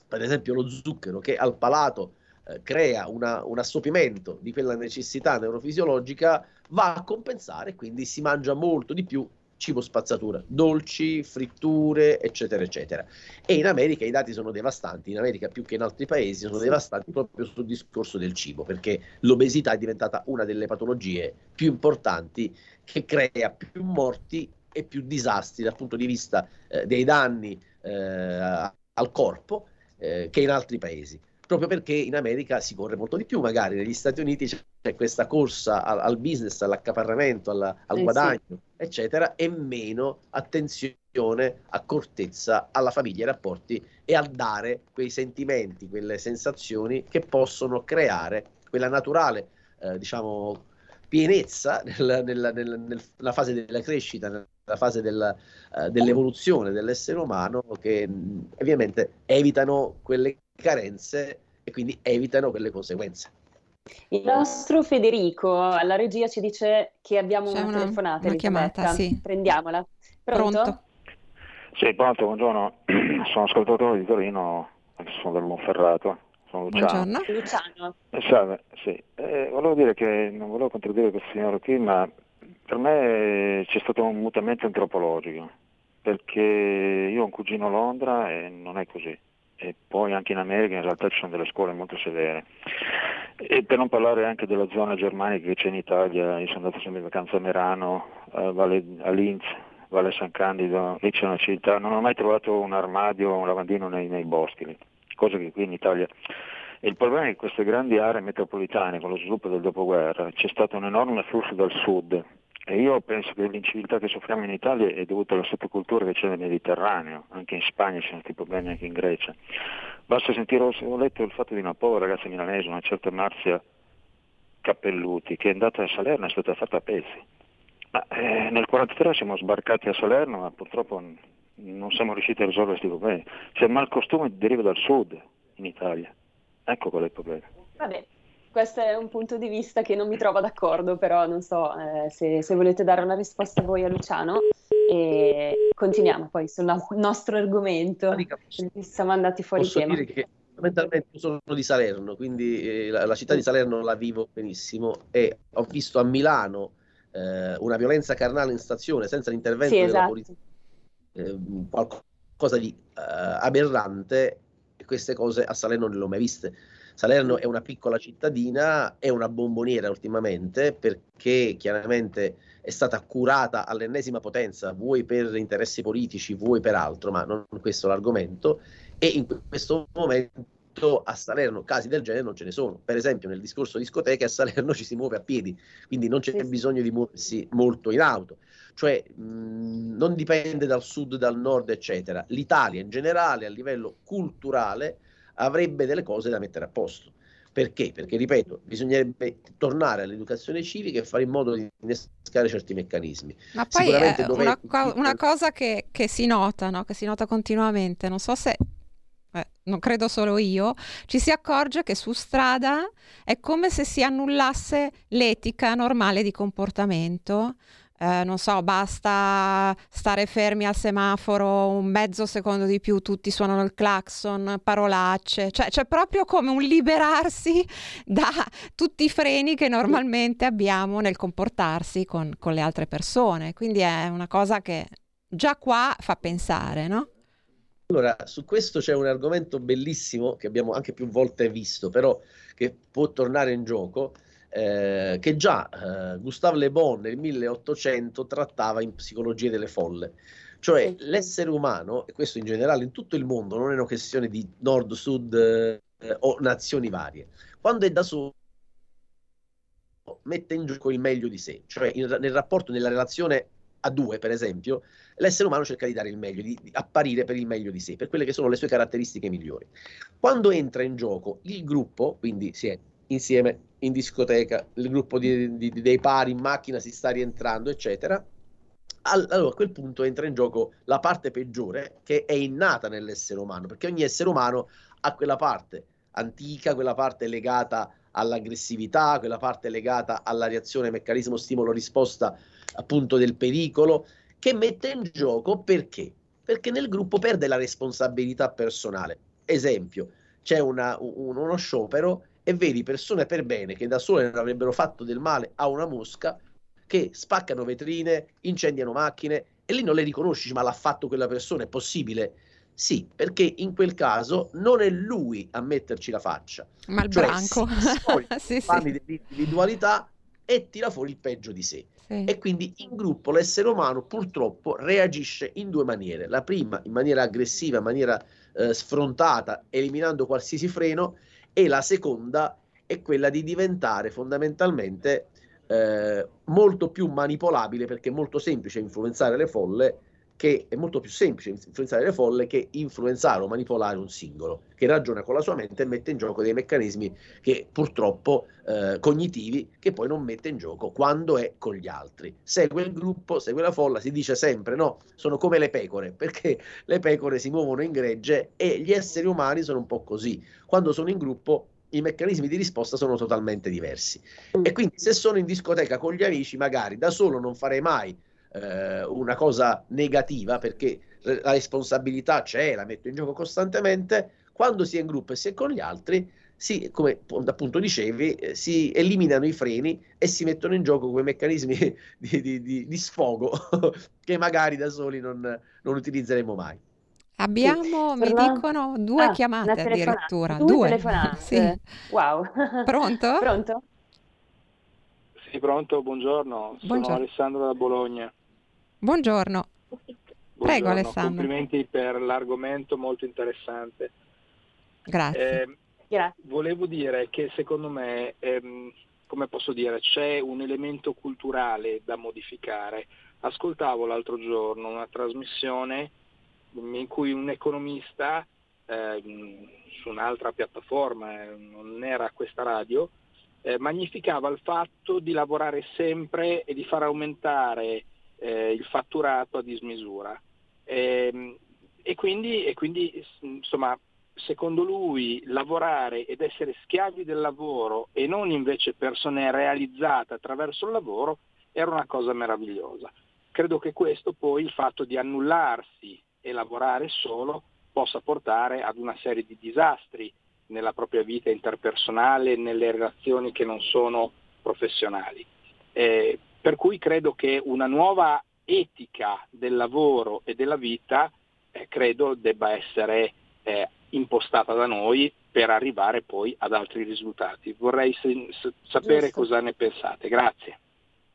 J: per esempio lo zucchero che al palato eh, crea una, un assopimento di quella necessità neurofisiologica, va a compensare, quindi si mangia molto di più cibo spazzatura, dolci, fritture, eccetera, eccetera. E in America i dati sono devastanti, in America più che in altri paesi sono devastanti proprio sul discorso del cibo, perché l'obesità è diventata una delle patologie più importanti che crea più morti e più disastri dal punto di vista eh, dei danni eh, al corpo eh, che in altri paesi proprio perché in America si corre molto di più, magari negli Stati Uniti c'è questa corsa al, al business, all'accaparramento, alla, al eh guadagno, sì. eccetera, e meno attenzione, accortezza alla famiglia, ai rapporti e al dare quei sentimenti, quelle sensazioni che possono creare quella naturale, eh, diciamo, pienezza nel, nel, nel, nella fase della crescita, nella fase del, uh, dell'evoluzione dell'essere umano, che ovviamente evitano quelle carenze e quindi evitano quelle conseguenze.
E: Il nostro Federico alla regia ci dice che abbiamo C'è una, una telefonata. Una chiamata, sì. Prendiamola. Pronto?
K: pronto? Sì, pronto, buongiorno. *clears throat* Sono ascoltatore di Torino, sono del Monferrato. sono Luciano.
C: Buongiorno.
E: Luciano.
K: Eh, salve, sì. Eh, volevo dire che non volevo contraddire questo signore qui, ma per me c'è stato un mutamento antropologico, perché io ho un cugino a Londra e non è così. E poi anche in America in realtà ci sono delle scuole molto severe. E per non parlare anche della zona germanica che c'è in Italia, io sono andato sempre in vacanza a Merano, a, Valle, a Linz, Valle San Candido, lì c'è una città, non ho mai trovato un armadio o un lavandino nei, nei boschi, cosa che qui in Italia... Il problema è che queste grandi aree metropolitane, con lo sviluppo del dopoguerra, c'è stato un enorme flusso dal sud e io penso che l'inciviltà che soffriamo in Italia è dovuta alla sottocultura che c'è nel Mediterraneo, anche in Spagna ci sono stati problemi, anche in Grecia. Basta sentire, ho letto il fatto di una povera ragazza milanese, una certa Marzia Cappelluti, che è andata a Salerno e è stata fatta a pezzi. Ma, eh, nel 1943 siamo sbarcati a Salerno, ma purtroppo non siamo riusciti a risolvere questi problemi. Cioè, il malcostume deriva dal sud in Italia. Ecco qual è il problema.
E: Vabbè, questo è un punto di vista che non mi trovo d'accordo, però non so eh, se, se, volete dare una risposta voi a Luciano e continuiamo poi sul nostro argomento. Siamo andati fuori
J: Posso
E: tema.
J: dire che fondamentalmente sono di Salerno, quindi eh, la, la, città di Salerno la vivo benissimo e ho visto a Milano eh, una violenza carnale in stazione senza l'intervento
E: sì,
J: della
E: esatto.
J: polizia, eh, qualcosa di eh, aberrante e queste cose a Salerno non le ho mai viste. Salerno è una piccola cittadina, è una bomboniera ultimamente perché chiaramente è stata curata all'ennesima potenza, vuoi per interessi politici, vuoi per altro, ma non questo è l'argomento, e in questo momento a Salerno casi del genere non ce ne sono. Per esempio nel discorso discoteche a Salerno ci si muove a piedi, quindi non c'è bisogno di muoversi molto in auto. Cioè mh, non dipende dal sud, dal nord, eccetera. L'Italia in generale a livello culturale avrebbe delle cose da mettere a posto. Perché? Perché, ripeto, bisognerebbe tornare all'educazione civica e fare in modo di innescare certi meccanismi.
C: Ma poi è una, co- una, cosa che, che si nota, no? che si nota continuamente, non so se, eh, non credo solo io, ci si accorge che su strada è come se si annullasse l'etica normale di comportamento eh, non so, basta stare fermi al semaforo un mezzo secondo di più, tutti suonano il clacson, parolacce, cioè c'è proprio come un liberarsi *laughs* da tutti i freni che normalmente abbiamo nel comportarsi con, con le altre persone. Quindi è una cosa che già qua fa pensare, no?
J: Allora, su questo c'è un argomento bellissimo che abbiamo anche più volte visto, però che può tornare in gioco, eh, che già eh, Gustave Le Bon nel 1800 trattava in psicologia delle folle. Cioè l'essere umano, e questo in generale in tutto il mondo, non è una questione di nord, sud eh, o nazioni varie, quando è da solo mette in gioco il meglio di sé, cioè in, nel rapporto, nella relazione a due, per esempio, l'essere umano cerca di dare il meglio, di, di, apparire per il meglio di sé, per quelle che sono le sue caratteristiche migliori. Quando entra in gioco il gruppo, quindi si è insieme in discoteca, il gruppo di, di, dei pari in macchina si sta rientrando, eccetera. Allora a quel punto entra in gioco la parte peggiore che è innata nell'essere umano, perché ogni essere umano ha quella parte antica, quella parte legata all'aggressività, quella parte legata alla reazione, meccanismo stimolo-risposta appunto del pericolo, che mette in gioco perché? Perché nel gruppo perde la responsabilità personale. Esempio, c'è una, un, uno sciopero e vedi persone per bene che da sole non avrebbero fatto del male a una mosca che spaccano vetrine, incendiano macchine e lì non le riconosci, ma l'ha fatto quella persona, è possibile? Sì, perché in quel caso non è lui a metterci la faccia.
C: Ma il cioè, branco.
J: Si *laughs* sì, sì. dell'individualità e tira fuori il peggio di sé. Sì. E quindi in gruppo l'essere umano purtroppo reagisce in due maniere. La prima in maniera aggressiva, in maniera eh, sfrontata, eliminando qualsiasi freno, e la seconda è quella di diventare fondamentalmente eh, molto più manipolabile perché è molto semplice influenzare le folle che è molto più semplice influenzare le folle che influenzare o manipolare un singolo che ragiona con la sua mente e mette in gioco dei meccanismi che purtroppo eh, cognitivi che poi non mette in gioco quando è con gli altri. Segue il gruppo, segue la folla, si dice sempre no, sono come le pecore *laughs* perché le pecore si muovono in gregge e gli esseri umani sono un po' così. Quando sono in gruppo i meccanismi di risposta sono totalmente diversi. E quindi se sono in discoteca con gli amici, magari da solo non farei mai eh, una cosa negativa perché la responsabilità c'è, la metto in gioco costantemente. Quando si è in gruppo e si è con gli altri, si, come appunto dicevi, eh, si eliminano i freni e si mettono in gioco quei meccanismi *laughs* di, di, di, di sfogo *laughs* che magari da soli non, non utilizzeremo mai.
C: Abbiamo, sì. mi Però... dicono, due ah, chiamate addirittura.
E: Due, due. telefonate. sì. Wow. *laughs*
C: Pronto?
E: Pronto?
L: Sì, pronto, buongiorno. Buongiorno. Sono Alessandro da Bologna.
C: Buongiorno. Prego
L: Buongiorno.
C: Alessandro.
L: Complimenti per l'argomento molto interessante.
C: Grazie. Eh,
E: Grazie.
L: Volevo dire che secondo me, ehm, come posso dire, c'è un elemento culturale da modificare. Ascoltavo l'altro giorno una trasmissione in cui un economista eh, su un'altra piattaforma, eh, non era questa radio, eh, magnificava il fatto di lavorare sempre e di far aumentare eh, il fatturato a dismisura. E, ehm, e, quindi, e quindi, insomma, secondo lui, lavorare ed essere schiavi del lavoro e non invece persone realizzate attraverso il lavoro era una cosa meravigliosa. Credo che questo poi, il fatto di annullarsi e lavorare solo, possa portare ad una serie di disastri nella propria vita interpersonale, nelle relazioni che non sono professionali. Eh, per cui credo che una nuova etica del lavoro e della vita eh, credo debba essere eh, impostata da noi per arrivare poi ad altri risultati. Vorrei se, se, sapere Giusto. cosa ne pensate. Grazie.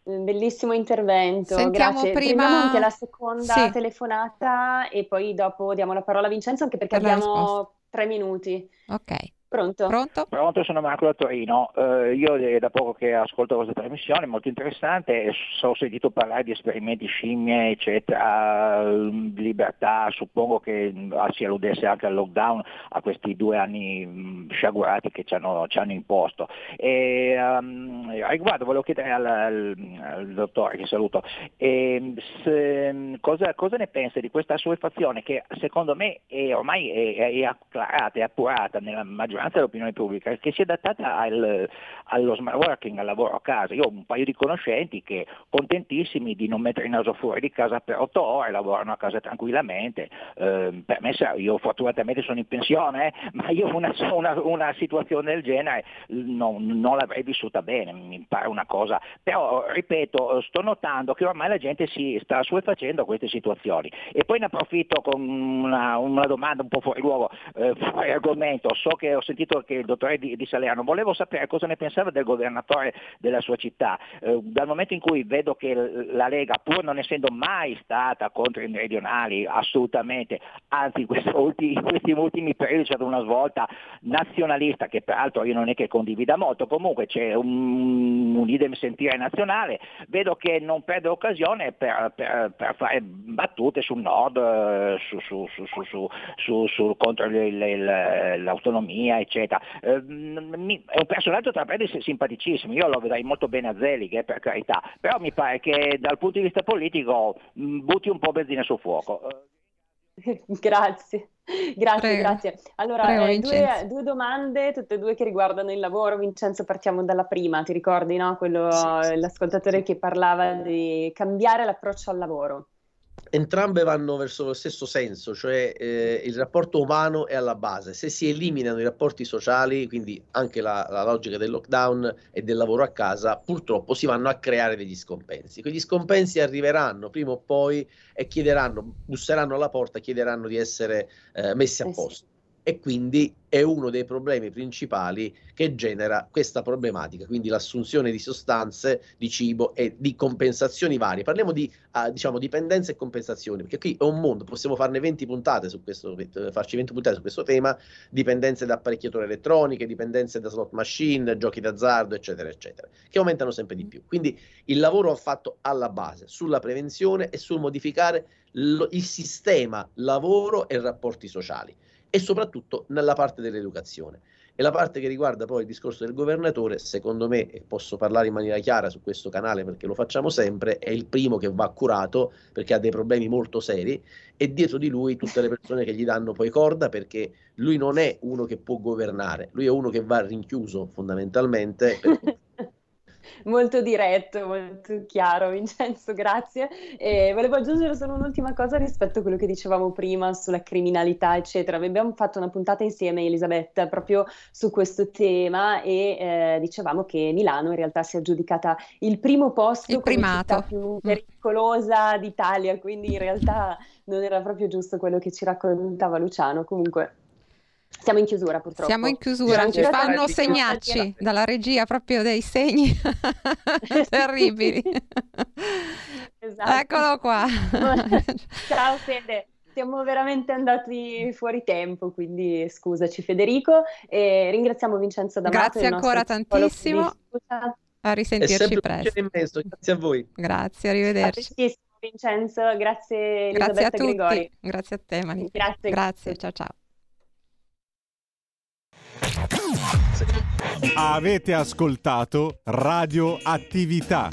E: Bellissimo intervento,
C: Sentiamo
E: grazie.
C: prima...
E: Prendiamo anche la seconda
C: sì.
E: telefonata e poi dopo diamo la parola a Vincenzo anche perché
C: Per
E: abbiamo tre minuti.
C: Ok.
E: Pronto?
C: Pronto?
M: Pronto, sono Marco da Torino. Eh, io è da poco che ascolto questa trasmissione, molto interessante, e so- ho sentito parlare di esperimenti scimmie, eccetera, mm, libertà, suppongo che mm, si alludesse anche al lockdown, a questi due anni mh, sciagurati che ci hanno, ci hanno imposto. E, um, a riguardo volevo chiedere al, al- al dottore, che saluto, ehm, se- cosa, cosa ne pensa di questa assuefazione che secondo me è ormai è, è acclarata, è appurata nella maggioranza dell'opinione pubblica, che si è adattata al, allo smart working, al lavoro a casa. Io ho un paio di conoscenti che contentissimi di non mettere il naso fuori di casa per otto ore, lavorano a casa tranquillamente. Eh, per me, io fortunatamente sono in pensione, eh, *laughs* ma io una, una, una, situazione del genere non, non l'avrei vissuta bene, mi pare una cosa. Però, ripeto, sto notando che ormai la gente si sta assuefacendo a queste situazioni. E poi ne approfitto con una, una domanda un po' fuori luogo, eh, fuori argomento. So che ho sentito che il dottore di, di, Salerno, volevo sapere cosa ne pensava del governatore della sua città. Eh, dal momento in cui vedo che la Lega, pur non essendo mai stata contro i meridionali, assolutamente, anzi in, ultimi, in questi ultimi periodi c'è stata una svolta nazionalista che peraltro io non è che condivida molto, comunque c'è un, un idem sentire nazionale, vedo che non perde occasione per, per, per fare battute sul nord, eh, su, su, su, contro l'autonomia eccetera. Eh, è un personaggio tra parentesi simpaticissimo, io lo vedrei molto bene a Zelig, eh, per carità, però mi pare che dal punto di vista politico mh, butti un po' benzina sul fuoco. *laughs*
E: Grazie, grazie,
C: Prego.
E: grazie. Allora,
C: Prego,
E: eh, due, due domande, tutte e due che riguardano il lavoro. Vincenzo, partiamo dalla prima, ti ricordi, no? Quello, l'ascoltatore che parlava di cambiare l'approccio al lavoro.
J: Entrambe vanno verso lo stesso senso, cioè eh, il rapporto umano è alla base. Se si eliminano i rapporti sociali, quindi anche la, la logica del lockdown e del lavoro a casa, purtroppo si vanno a creare degli scompensi. Quegli scompensi arriveranno prima o poi e chiederanno, busseranno alla porta e chiederanno di essere eh, messi a
E: Eh
J: posto. E quindi è uno dei problemi principali che genera questa problematica, quindi l'assunzione di sostanze, di cibo e di compensazioni varie. Parliamo di ah, diciamo, dipendenza e compensazioni, perché qui è un mondo, possiamo farne 20 puntate su questo, farci 20 puntate su questo tema, dipendenze da apparecchiature elettroniche, dipendenze da slot machine, giochi d'azzardo, eccetera, eccetera, che aumentano sempre di più. Quindi il lavoro va fatto alla base, sulla prevenzione e sul modificare lo- il sistema lavoro e rapporti sociali e soprattutto nella parte dell'educazione. E la parte che riguarda poi il discorso del governatore, secondo me, e posso parlare in maniera chiara su questo canale perché lo facciamo sempre, è il primo che va curato perché ha dei problemi molto seri e dietro di lui tutte le persone che gli danno poi corda perché lui non è uno che può governare, lui è uno che va rinchiuso fondamentalmente per *laughs*
E: molto diretto, molto chiaro Vincenzo, grazie. E volevo aggiungere solo un'ultima cosa rispetto a quello che dicevamo prima sulla criminalità, eccetera. Abbiamo fatto una puntata insieme, Elisabetta, proprio su questo tema e eh, dicevamo che Milano in realtà si è aggiudicata il primo posto
C: il primato.
E: più pericolosa d'Italia, quindi in realtà non era proprio giusto quello che ci raccontava Luciano. Comunque siamo in chiusura purtroppo.
C: Siamo in chiusura, ci fanno segnacci dalla regia proprio dei segni *laughs* terribili.
E: Esatto.
C: Eccolo qua. *laughs*
E: Ciao Fede. Siamo veramente andati fuori tempo, quindi scusaci Federico e ringraziamo Vincenzo D'Amato.
C: Grazie ancora tantissimo. A risentirci presto.
J: Immenso. Grazie a voi.
C: Grazie, arrivederci.
E: Vincenzo, grazie Elisabetta
C: Grazie a tutti.
E: Gregori.
C: Grazie a te, Mani.
E: Grazie.
C: Grazie, ciao ciao.
A: Avete ascoltato Radio Attività